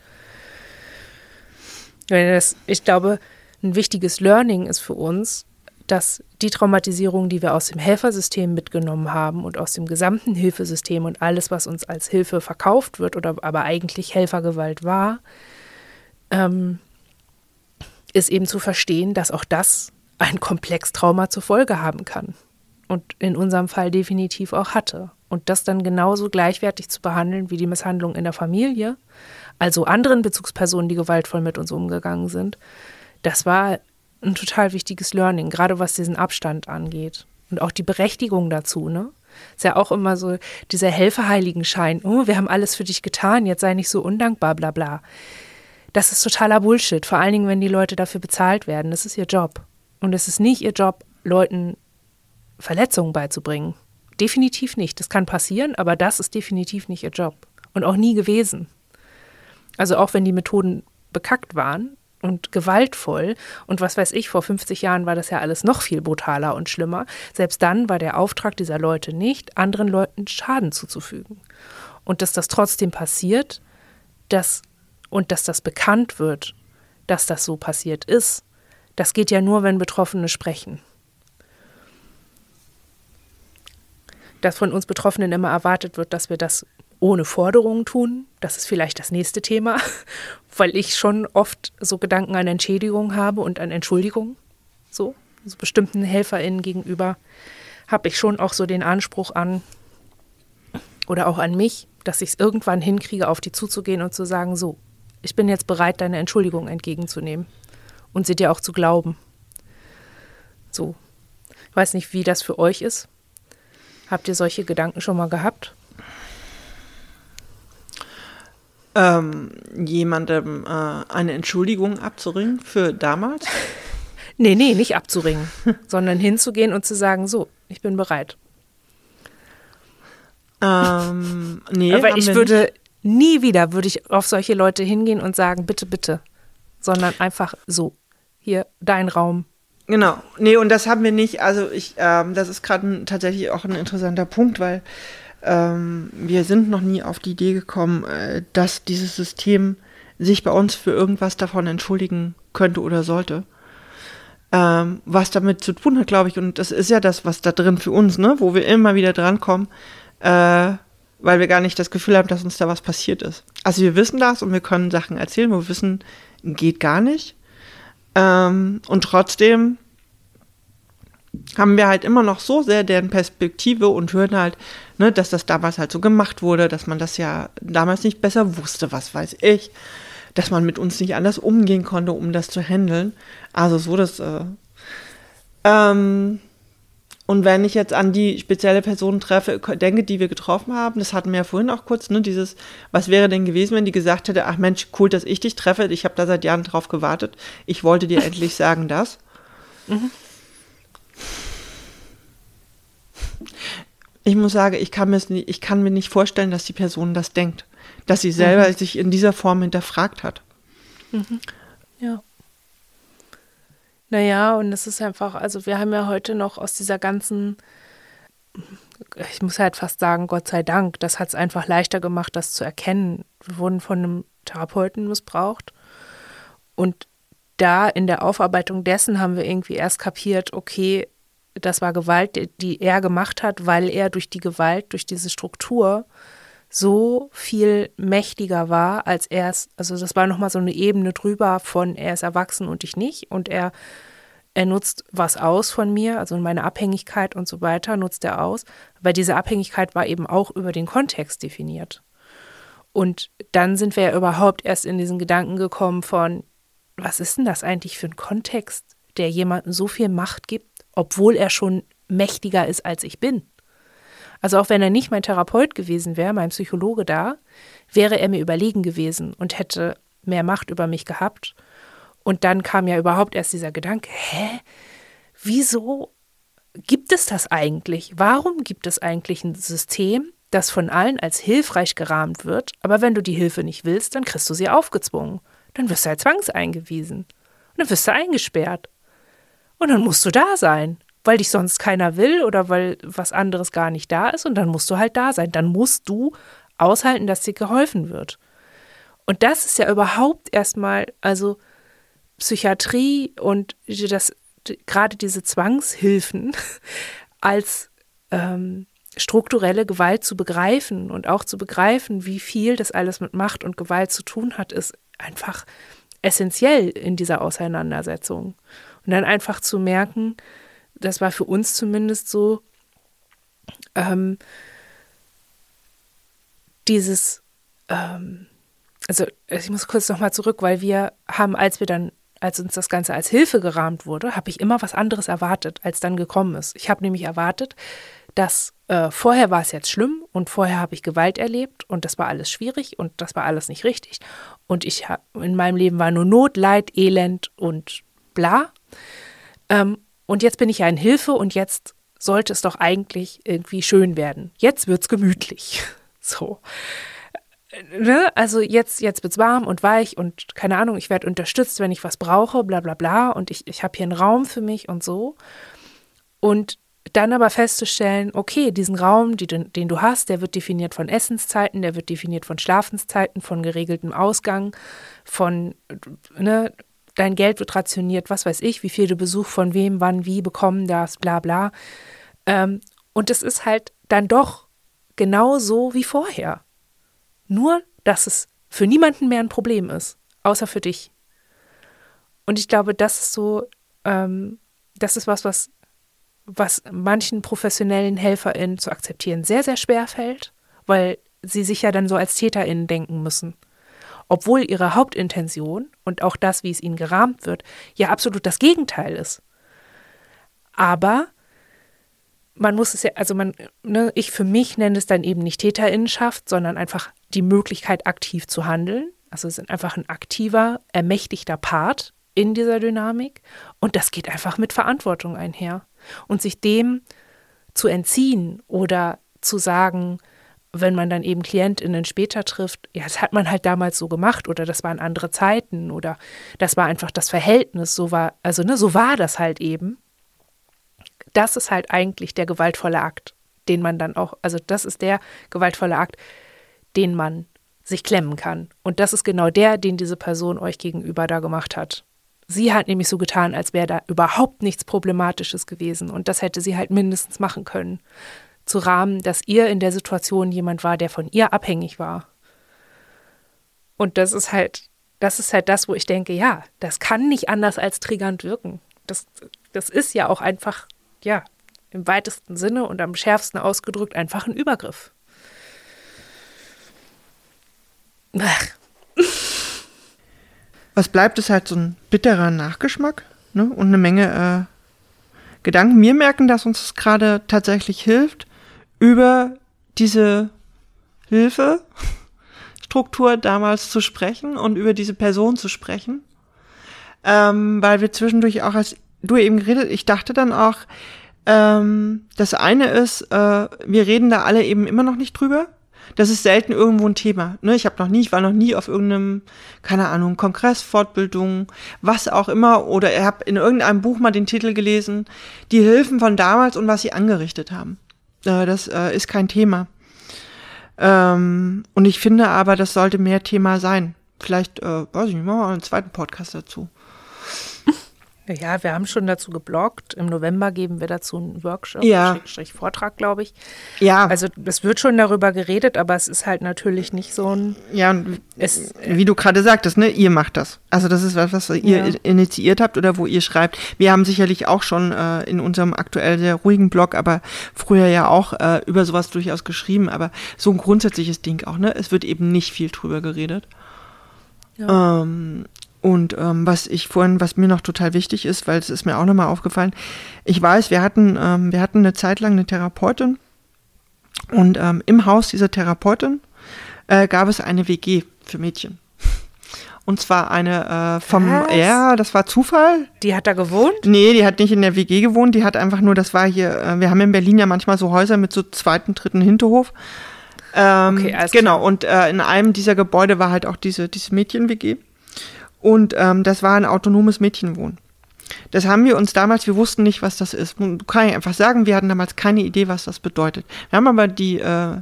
Ich glaube, ein wichtiges Learning ist für uns, dass die Traumatisierung, die wir aus dem Helfersystem mitgenommen haben und aus dem gesamten Hilfesystem und alles, was uns als Hilfe verkauft wird oder aber eigentlich Helfergewalt war, ähm, ist eben zu verstehen, dass auch das ein Komplextrauma zur Folge haben kann. Und in unserem Fall definitiv auch hatte. Und das dann genauso gleichwertig zu behandeln wie die Misshandlung in der Familie, also anderen Bezugspersonen, die gewaltvoll mit uns umgegangen sind, das war ein total wichtiges Learning, gerade was diesen Abstand angeht. Und auch die Berechtigung dazu, ne? Ist ja auch immer so dieser Helferheiligenschein, oh, wir haben alles für dich getan, jetzt sei nicht so undankbar, bla bla. Das ist totaler Bullshit, vor allen Dingen, wenn die Leute dafür bezahlt werden. Das ist ihr Job. Und es ist nicht ihr Job, Leuten Verletzungen beizubringen. Definitiv nicht. Das kann passieren, aber das ist definitiv nicht ihr Job. Und auch nie gewesen. Also auch wenn die Methoden bekackt waren und gewaltvoll und was weiß ich, vor 50 Jahren war das ja alles noch viel brutaler und schlimmer. Selbst dann war der Auftrag dieser Leute nicht, anderen Leuten Schaden zuzufügen. Und dass das trotzdem passiert, dass, und dass das bekannt wird, dass das so passiert ist, das geht ja nur, wenn Betroffene sprechen. Dass von uns Betroffenen immer erwartet wird, dass wir das ohne Forderungen tun, das ist vielleicht das nächste Thema, weil ich schon oft so Gedanken an Entschädigung habe und an Entschuldigung. So, so bestimmten HelferInnen gegenüber habe ich schon auch so den Anspruch an oder auch an mich, dass ich es irgendwann hinkriege, auf die zuzugehen und zu sagen, so, ich bin jetzt bereit, deine Entschuldigung entgegenzunehmen und sie dir auch zu glauben. So. Ich weiß nicht, wie das für euch ist. Habt ihr solche Gedanken schon mal gehabt? Ähm, jemandem äh, eine Entschuldigung abzuringen für damals? nee, nee, nicht abzuringen, sondern hinzugehen und zu sagen, so, ich bin bereit. Ähm, nee, Aber ich würde nicht. nie wieder würde ich auf solche Leute hingehen und sagen, bitte, bitte, sondern einfach so, hier dein Raum. Genau, nee, und das haben wir nicht. Also ich, ähm, das ist gerade tatsächlich auch ein interessanter Punkt, weil ähm, wir sind noch nie auf die Idee gekommen, äh, dass dieses System sich bei uns für irgendwas davon entschuldigen könnte oder sollte. Ähm, was damit zu tun hat, glaube ich, und das ist ja das, was da drin für uns, ne, wo wir immer wieder drankommen, äh, weil wir gar nicht das Gefühl haben, dass uns da was passiert ist. Also wir wissen das und wir können Sachen erzählen, wo wir wissen, geht gar nicht. Ähm, und trotzdem haben wir halt immer noch so sehr deren Perspektive und hören halt, ne, dass das damals halt so gemacht wurde, dass man das ja damals nicht besser wusste, was weiß ich, dass man mit uns nicht anders umgehen konnte, um das zu handeln. Also so das. Äh, ähm, und wenn ich jetzt an die spezielle Person treffe, denke, die wir getroffen haben, das hatten wir ja vorhin auch kurz, ne, dieses, was wäre denn gewesen, wenn die gesagt hätte, ach Mensch, cool, dass ich dich treffe, ich habe da seit Jahren drauf gewartet, ich wollte dir endlich sagen das. Mhm. Ich muss sagen, ich kann, mir nicht, ich kann mir nicht vorstellen, dass die Person das denkt, dass sie selber mhm. sich in dieser Form hinterfragt hat. Mhm. Ja. Naja, und es ist einfach, also wir haben ja heute noch aus dieser ganzen, ich muss halt fast sagen, Gott sei Dank, das hat es einfach leichter gemacht, das zu erkennen. Wir wurden von einem Therapeuten missbraucht. Und da in der Aufarbeitung dessen haben wir irgendwie erst kapiert, okay, das war Gewalt, die er gemacht hat, weil er durch die Gewalt, durch diese Struktur so viel mächtiger war, als er also das war nochmal so eine Ebene drüber von er ist erwachsen und ich nicht und er, er nutzt was aus von mir, also meine Abhängigkeit und so weiter nutzt er aus, weil diese Abhängigkeit war eben auch über den Kontext definiert. Und dann sind wir ja überhaupt erst in diesen Gedanken gekommen von, was ist denn das eigentlich für ein Kontext, der jemandem so viel Macht gibt, obwohl er schon mächtiger ist, als ich bin? Also auch wenn er nicht mein Therapeut gewesen wäre, mein Psychologe da, wäre er mir überlegen gewesen und hätte mehr Macht über mich gehabt. Und dann kam ja überhaupt erst dieser Gedanke, hä? Wieso gibt es das eigentlich? Warum gibt es eigentlich ein System, das von allen als hilfreich gerahmt wird, aber wenn du die Hilfe nicht willst, dann kriegst du sie aufgezwungen. Dann wirst du halt zwangseingewiesen. Und dann wirst du eingesperrt. Und dann musst du da sein weil dich sonst keiner will oder weil was anderes gar nicht da ist und dann musst du halt da sein. Dann musst du aushalten, dass dir geholfen wird. Und das ist ja überhaupt erstmal, also Psychiatrie und das, gerade diese Zwangshilfen als ähm, strukturelle Gewalt zu begreifen und auch zu begreifen, wie viel das alles mit Macht und Gewalt zu tun hat, ist einfach essentiell in dieser Auseinandersetzung. Und dann einfach zu merken, das war für uns zumindest so, ähm, dieses, ähm, also ich muss kurz nochmal zurück, weil wir haben, als wir dann, als uns das Ganze als Hilfe gerahmt wurde, habe ich immer was anderes erwartet, als dann gekommen ist. Ich habe nämlich erwartet, dass äh, vorher war es jetzt schlimm und vorher habe ich Gewalt erlebt und das war alles schwierig und das war alles nicht richtig. Und ich hab, in meinem Leben war nur Not, Leid, Elend und bla. Ähm, und jetzt bin ich ja in Hilfe und jetzt sollte es doch eigentlich irgendwie schön werden. Jetzt wird's gemütlich. So. Ne? Also jetzt, jetzt wird's warm und weich und keine Ahnung, ich werde unterstützt, wenn ich was brauche, bla bla bla. Und ich, ich habe hier einen Raum für mich und so. Und dann aber festzustellen, okay, diesen Raum, die, den du hast, der wird definiert von Essenszeiten, der wird definiert von Schlafenszeiten, von geregeltem Ausgang, von, ne, dein Geld wird rationiert, was weiß ich, wie viel du Besuch von wem, wann, wie bekommen darfst, bla bla. Ähm, und es ist halt dann doch genau so wie vorher. Nur, dass es für niemanden mehr ein Problem ist, außer für dich. Und ich glaube, das ist so, ähm, das ist was, was, was manchen professionellen HelferInnen zu akzeptieren sehr, sehr schwer fällt, weil sie sich ja dann so als TäterInnen denken müssen. obwohl ihre Hauptintention und auch das, wie es ihnen gerahmt wird, ja absolut das Gegenteil ist. Aber man muss es ja, also man, ne, ich für mich nenne es dann eben nicht Täterinnenschaft, sondern einfach die Möglichkeit, aktiv zu handeln. Also es ist einfach ein aktiver, ermächtigter Part in dieser Dynamik. Und das geht einfach mit Verantwortung einher. Und sich dem zu entziehen oder zu sagen, wenn man dann eben KlientInnen später trifft, ja, das hat man halt damals so gemacht oder das waren andere Zeiten oder das war einfach das Verhältnis, so war, also ne, so war das halt eben. Das ist halt eigentlich der gewaltvolle Akt, den man dann auch, also das ist der gewaltvolle Akt, den man sich klemmen kann. Und das ist genau der, den diese Person euch gegenüber da gemacht hat. Sie hat nämlich so getan, als wäre da überhaupt nichts Problematisches gewesen. Und das hätte sie halt mindestens machen können. Zu rahmen, dass ihr in der Situation jemand war, der von ihr abhängig war. Und das ist halt, das ist halt das, wo ich denke, ja, das kann nicht anders als triggernd wirken. Das, das ist ja auch einfach, ja, im weitesten Sinne und am schärfsten ausgedrückt einfach ein Übergriff. Ach. Was bleibt, ist halt so ein bitterer Nachgeschmack ne? und eine Menge äh, Gedanken. Wir merken, dass uns das gerade tatsächlich hilft, über diese Hilfestruktur damals zu sprechen und über diese Person zu sprechen. Ähm, weil wir zwischendurch auch, als du eben geredet, ich dachte dann auch, ähm, das eine ist, äh, wir reden da alle eben immer noch nicht drüber das ist selten irgendwo ein Thema. Ne? Ich habe noch nie, ich war noch nie auf irgendeinem, keine Ahnung, Kongress, Fortbildung, was auch immer, oder ich habe in irgendeinem Buch mal den Titel gelesen, die Hilfen von damals und was sie angerichtet haben. Äh, das äh, ist kein Thema. Ähm, und ich finde aber, das sollte mehr Thema sein. Vielleicht, äh, weiß ich nicht, machen wir einen zweiten Podcast dazu. Ja, wir haben schon dazu gebloggt. Im November geben wir dazu einen Workshop, ja. Vortrag, glaube ich. Ja. Also es wird schon darüber geredet, aber es ist halt natürlich nicht so ein. Ja, und es, wie du gerade sagtest, ne, ihr macht das. Also das ist was, was ihr ja. initiiert habt oder wo ihr schreibt. Wir haben sicherlich auch schon äh, in unserem aktuell sehr ruhigen Blog, aber früher ja auch äh, über sowas durchaus geschrieben. Aber so ein grundsätzliches Ding auch, ne? Es wird eben nicht viel drüber geredet. Ja. Ähm, und ähm, was ich vorhin, was mir noch total wichtig ist, weil es ist mir auch nochmal aufgefallen, ich weiß, wir hatten, ähm, wir hatten eine Zeit lang eine Therapeutin und ähm, im Haus dieser Therapeutin äh, gab es eine WG für Mädchen. Und zwar eine äh, vom, Was? ja, das war Zufall. Die hat da gewohnt? Nee, die hat nicht in der WG gewohnt, die hat einfach nur, das war hier, äh, wir haben in Berlin ja manchmal so Häuser mit so zweiten, dritten Hinterhof. Ähm, okay, also genau, und äh, in einem dieser Gebäude war halt auch diese, diese Mädchen-WG. Und ähm, das war ein autonomes Mädchenwohnen. Das haben wir uns damals, wir wussten nicht, was das ist. Du kann ich einfach sagen, wir hatten damals keine Idee, was das bedeutet. Wir haben aber die äh,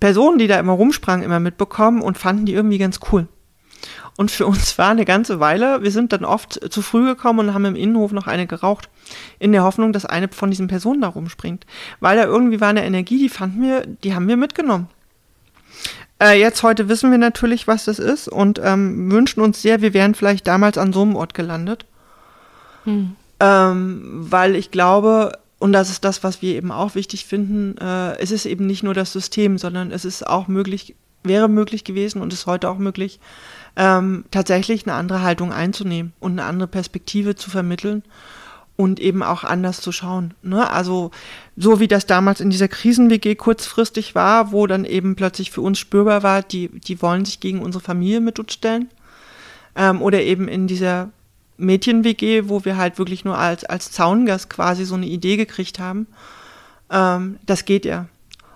Personen, die da immer rumsprangen, immer mitbekommen und fanden die irgendwie ganz cool. Und für uns war eine ganze Weile, wir sind dann oft zu früh gekommen und haben im Innenhof noch eine geraucht, in der Hoffnung, dass eine von diesen Personen da rumspringt. Weil da irgendwie war eine Energie, die fanden wir, die haben wir mitgenommen. Äh, jetzt heute wissen wir natürlich, was das ist und ähm, wünschen uns sehr, wir wären vielleicht damals an so einem Ort gelandet. Hm. Ähm, weil ich glaube, und das ist das, was wir eben auch wichtig finden, äh, es ist eben nicht nur das System, sondern es ist auch möglich, wäre möglich gewesen und ist heute auch möglich, ähm, tatsächlich eine andere Haltung einzunehmen und eine andere Perspektive zu vermitteln und eben auch anders zu schauen. Ne? Also so wie das damals in dieser Krisen-WG kurzfristig war, wo dann eben plötzlich für uns spürbar war, die, die wollen sich gegen unsere Familie mit uns stellen. Ähm, oder eben in dieser Mädchen-WG, wo wir halt wirklich nur als, als Zaungast quasi so eine Idee gekriegt haben. Ähm, das geht ja.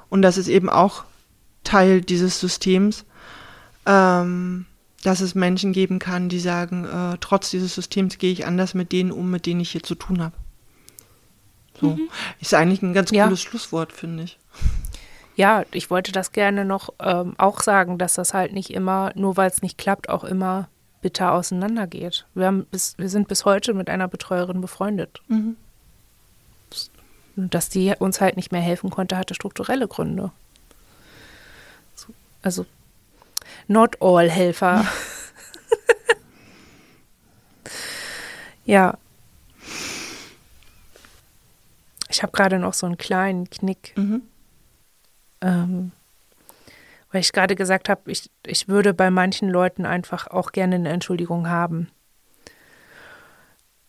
Und das ist eben auch Teil dieses Systems. Ähm, dass es Menschen geben kann, die sagen, äh, trotz dieses Systems gehe ich anders mit denen um, mit denen ich hier zu tun habe. So. Mhm. Ist eigentlich ein ganz ja. cooles Schlusswort, finde ich. Ja, ich wollte das gerne noch ähm, auch sagen, dass das halt nicht immer, nur weil es nicht klappt, auch immer bitter auseinandergeht. Wir, haben bis, wir sind bis heute mit einer Betreuerin befreundet. Mhm. Und dass die uns halt nicht mehr helfen konnte, hatte strukturelle Gründe. Also not all Helfer. ja. Ich habe gerade noch so einen kleinen Knick. Mhm. Ähm, Weil ich gerade gesagt habe, ich, ich würde bei manchen Leuten einfach auch gerne eine Entschuldigung haben.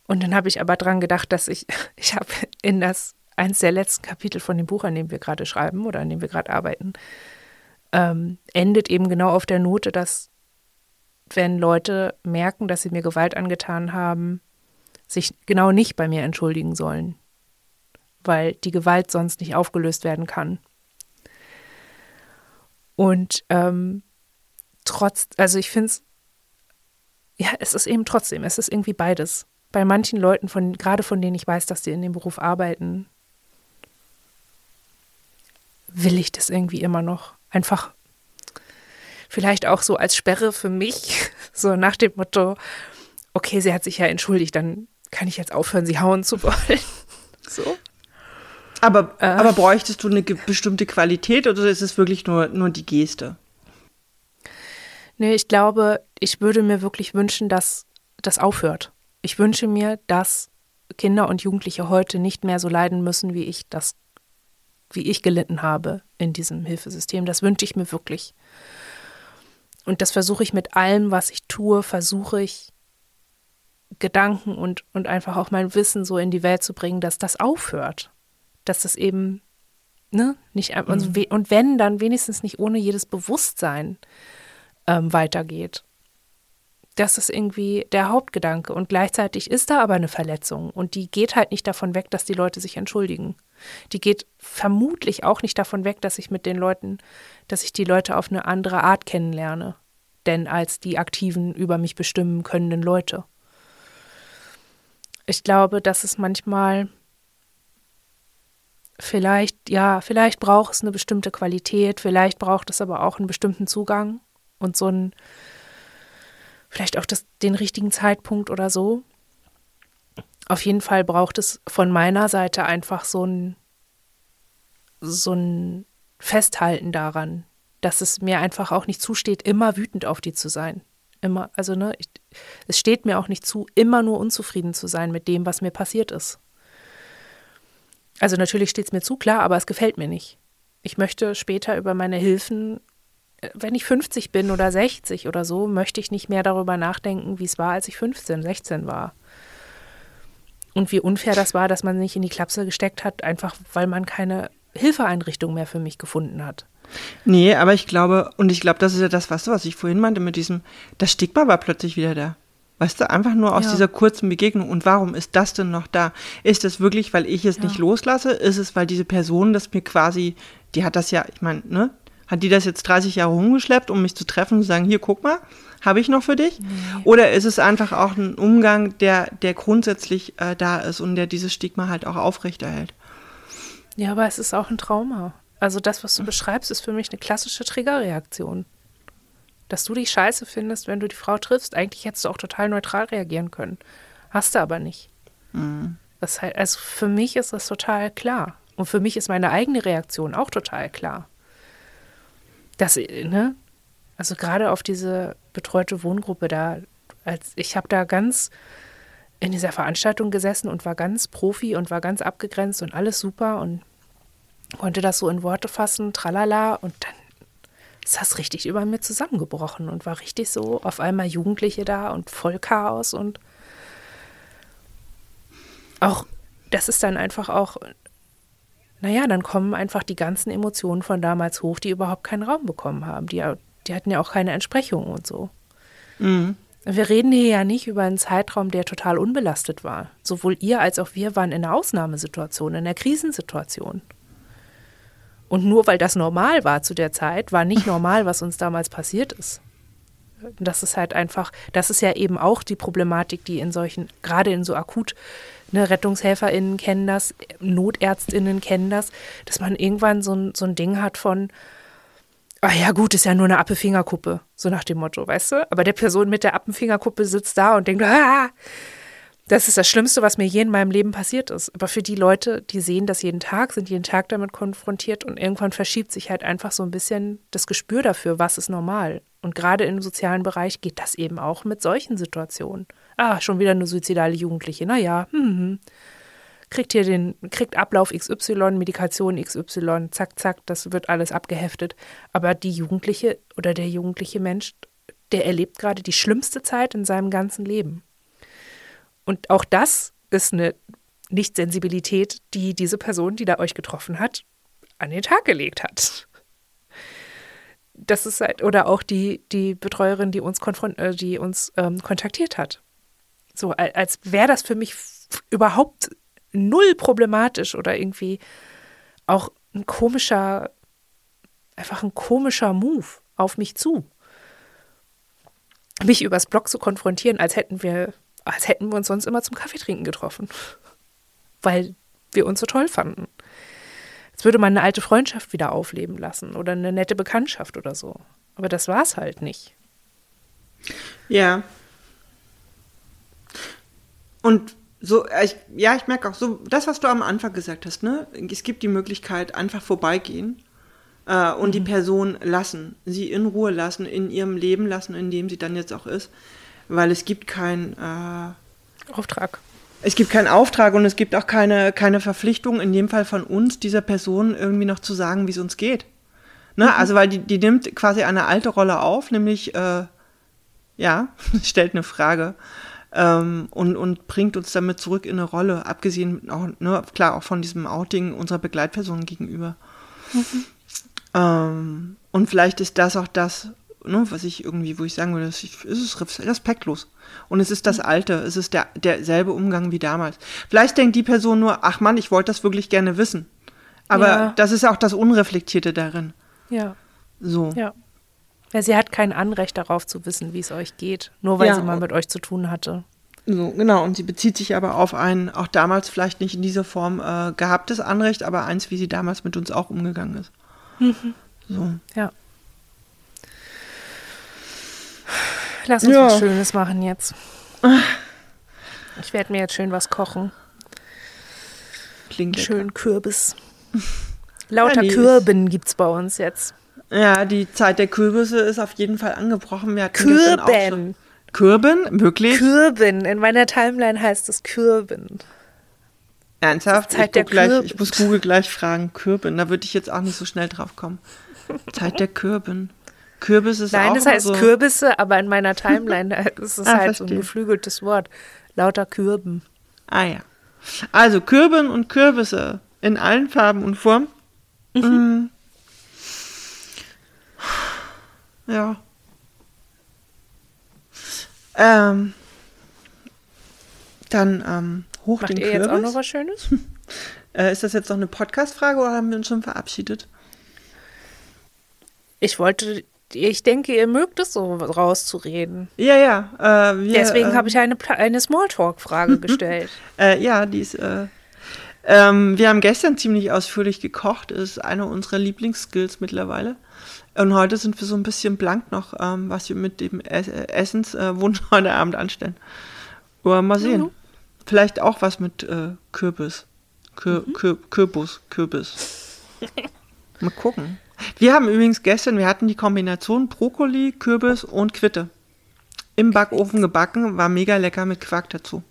Und dann habe ich aber dran gedacht, dass ich, ich habe in das eins der letzten Kapitel von dem Buch, an dem wir gerade schreiben oder an dem wir gerade arbeiten, ähm, endet eben genau auf der Note, dass wenn Leute merken, dass sie mir Gewalt angetan haben, sich genau nicht bei mir entschuldigen sollen, weil die Gewalt sonst nicht aufgelöst werden kann. Und ähm, trotz, also ich finde es, ja, es ist eben trotzdem, es ist irgendwie beides. Bei manchen Leuten, von, gerade von denen ich weiß, dass sie in dem Beruf arbeiten, will ich das irgendwie immer noch. Einfach vielleicht auch so als Sperre für mich, so nach dem Motto, okay, sie hat sich ja entschuldigt, dann kann ich jetzt aufhören, sie hauen zu wollen. So. Aber, äh. aber bräuchtest du eine bestimmte Qualität oder ist es wirklich nur, nur die Geste? Nee, ich glaube, ich würde mir wirklich wünschen, dass das aufhört. Ich wünsche mir, dass Kinder und Jugendliche heute nicht mehr so leiden müssen, wie ich das wie ich gelitten habe in diesem Hilfesystem. Das wünsche ich mir wirklich. Und das versuche ich mit allem, was ich tue, versuche ich Gedanken und, und einfach auch mein Wissen so in die Welt zu bringen, dass das aufhört. Dass das eben, ne, nicht mhm. und wenn, dann wenigstens nicht ohne jedes Bewusstsein ähm, weitergeht. Das ist irgendwie der Hauptgedanke. Und gleichzeitig ist da aber eine Verletzung. Und die geht halt nicht davon weg, dass die Leute sich entschuldigen. Die geht vermutlich auch nicht davon weg, dass ich mit den Leuten, dass ich die Leute auf eine andere Art kennenlerne, denn als die aktiven, über mich bestimmen könnenden Leute. Ich glaube, dass es manchmal vielleicht, ja, vielleicht braucht es eine bestimmte Qualität, vielleicht braucht es aber auch einen bestimmten Zugang und so ein, vielleicht auch das, den richtigen Zeitpunkt oder so. Auf jeden Fall braucht es von meiner Seite einfach so ein, so ein Festhalten daran, dass es mir einfach auch nicht zusteht, immer wütend auf die zu sein. Immer, also ne, ich, es steht mir auch nicht zu, immer nur unzufrieden zu sein mit dem, was mir passiert ist. Also natürlich steht es mir zu, klar, aber es gefällt mir nicht. Ich möchte später über meine Hilfen, wenn ich 50 bin oder 60 oder so, möchte ich nicht mehr darüber nachdenken, wie es war, als ich 15, 16 war. Und wie unfair das war, dass man nicht in die Klapse gesteckt hat, einfach weil man keine Hilfeeinrichtung mehr für mich gefunden hat. Nee, aber ich glaube, und ich glaube, das ist ja das, weißt du, was ich vorhin meinte mit diesem, das Stigma war plötzlich wieder da. Weißt du, einfach nur aus ja. dieser kurzen Begegnung. Und warum ist das denn noch da? Ist es wirklich, weil ich es ja. nicht loslasse? Ist es, weil diese Person das mir quasi, die hat das ja, ich meine, ne? Hat die das jetzt 30 Jahre rumgeschleppt, um mich zu treffen und zu sagen, hier, guck mal, habe ich noch für dich? Nee. Oder ist es einfach auch ein Umgang, der, der grundsätzlich äh, da ist und der dieses Stigma halt auch aufrechterhält? Ja, aber es ist auch ein Trauma. Also das, was du beschreibst, ist für mich eine klassische Triggerreaktion. Dass du dich scheiße findest, wenn du die Frau triffst. Eigentlich hättest du auch total neutral reagieren können. Hast du aber nicht. Mhm. Das halt, also für mich ist das total klar. Und für mich ist meine eigene Reaktion auch total klar. Das, ne? Also gerade auf diese betreute Wohngruppe da, als ich habe da ganz in dieser Veranstaltung gesessen und war ganz Profi und war ganz abgegrenzt und alles super und konnte das so in Worte fassen, tralala und dann ist das richtig über mir zusammengebrochen und war richtig so auf einmal Jugendliche da und voll Chaos und auch das ist dann einfach auch naja, dann kommen einfach die ganzen Emotionen von damals hoch, die überhaupt keinen Raum bekommen haben. Die, die hatten ja auch keine Entsprechung und so. Mhm. Wir reden hier ja nicht über einen Zeitraum, der total unbelastet war. Sowohl ihr als auch wir waren in einer Ausnahmesituation, in einer Krisensituation. Und nur weil das normal war zu der Zeit, war nicht normal, was uns damals passiert ist. Das ist halt einfach, das ist ja eben auch die Problematik, die in solchen, gerade in so akut, ne, RettungshelferInnen kennen das, NotärztInnen kennen das, dass man irgendwann so ein, so ein Ding hat von, ah ja gut, ist ja nur eine Appenfingerkuppe, so nach dem Motto, weißt du? Aber der Person mit der Appenfingerkuppe sitzt da und denkt, ah, das ist das Schlimmste, was mir je in meinem Leben passiert ist. Aber für die Leute, die sehen das jeden Tag, sind jeden Tag damit konfrontiert und irgendwann verschiebt sich halt einfach so ein bisschen das Gespür dafür, was ist normal. Und gerade im sozialen Bereich geht das eben auch mit solchen Situationen. Ah, schon wieder eine suizidale Jugendliche, naja, hm, hm. kriegt hier den, kriegt Ablauf XY, Medikation XY, zack, zack, das wird alles abgeheftet. Aber die Jugendliche oder der jugendliche Mensch, der erlebt gerade die schlimmste Zeit in seinem ganzen Leben. Und auch das ist eine Nicht-Sensibilität, die diese Person, die da euch getroffen hat, an den Tag gelegt hat. Das ist halt, oder auch die, die Betreuerin, die uns, konfront, äh, die uns ähm, kontaktiert hat. So, als wäre das für mich überhaupt null problematisch oder irgendwie auch ein komischer, einfach ein komischer Move auf mich zu. Mich übers Blog zu konfrontieren, als hätten wir, als hätten wir uns sonst immer zum Kaffeetrinken getroffen. Weil wir uns so toll fanden. Als würde man eine alte Freundschaft wieder aufleben lassen oder eine nette Bekanntschaft oder so. Aber das war es halt nicht. Ja. Und so, äh, ich, ja, ich merke auch so, das, was du am Anfang gesagt hast, ne? Es gibt die Möglichkeit, einfach vorbeigehen äh, und mhm. die Person lassen, sie in Ruhe lassen, in ihrem Leben lassen, in dem sie dann jetzt auch ist. Weil es gibt keinen äh, Auftrag. Es gibt keinen Auftrag und es gibt auch keine, keine Verpflichtung, in dem Fall von uns, dieser Person irgendwie noch zu sagen, wie es uns geht. Ne? Mhm. Also, weil die, die nimmt quasi eine alte Rolle auf, nämlich, äh, ja, stellt eine Frage ähm, und, und bringt uns damit zurück in eine Rolle, abgesehen auch, ne, klar, auch von diesem Outing unserer Begleitpersonen gegenüber. Mhm. Ähm, und vielleicht ist das auch das, ne, was ich irgendwie, wo ich sagen würde, es ist respektlos. Und es ist das mhm. Alte, es ist der, derselbe Umgang wie damals. Vielleicht denkt die Person nur, ach Mann, ich wollte das wirklich gerne wissen. Aber ja. das ist auch das Unreflektierte darin. Ja. So. Ja. Ja, sie hat kein Anrecht darauf zu wissen, wie es euch geht, nur weil ja. sie mal mit euch zu tun hatte. So, genau, und sie bezieht sich aber auf ein, auch damals vielleicht nicht in dieser Form äh, gehabtes Anrecht, aber eins, wie sie damals mit uns auch umgegangen ist. Mhm. So. Ja. Lass uns ja. was Schönes machen jetzt. Ich werde mir jetzt schön was kochen. Klingt Schön. Kürbis. Lauter ja, Kürben gibt es bei uns jetzt. Ja, die Zeit der Kürbisse ist auf jeden Fall angebrochen. Wir Kürben. Kürben, wirklich? Kürben. In meiner Timeline heißt es Kürben. Ernsthaft? Zeit ich, gleich, ich muss Google gleich fragen. Kürben. Da würde ich jetzt auch nicht so schnell drauf kommen. Zeit der Kürben. Kürbis ist Nein, auch es heißt so Kürbisse, aber in meiner Timeline ist es ah, halt verstehe. so ein geflügeltes Wort. Lauter Kürben. Ah ja. Also Kürben und Kürbisse in allen Farben und Formen. Mhm. Ja. Ähm, dann ähm, hoch Macht den ihr Kürbis. jetzt auch noch was Schönes? äh, ist das jetzt noch eine Podcast-Frage oder haben wir uns schon verabschiedet? Ich wollte, ich denke, ihr mögt es so rauszureden. Ja, ja. Äh, wir, Deswegen äh, habe ich eine, eine Smalltalk-Frage gestellt. Äh, ja, die ist. Äh, ähm, wir haben gestern ziemlich ausführlich gekocht. Ist eine unserer Lieblingsskills mittlerweile. Und heute sind wir so ein bisschen blank noch, ähm, was wir mit dem es Essenswunsch äh, heute Abend anstellen. Aber mal sehen. Mhm. Vielleicht auch was mit äh, Kürbis. Kür mhm. Kür Kürbis. Kürbis. mal gucken. Wir haben übrigens gestern, wir hatten die Kombination Brokkoli, Kürbis und Quitte. Im Backofen gebacken, war mega lecker mit Quark dazu.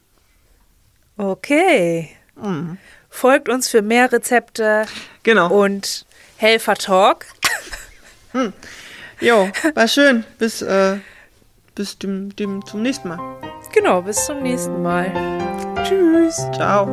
Okay. Mhm. Folgt uns für mehr Rezepte. Genau. Und Helfer Talk. Hm. Jo, war schön. Bis, äh, bis dem, dem, zum nächsten Mal. Genau, bis zum nächsten Mal. Tschüss. Ciao.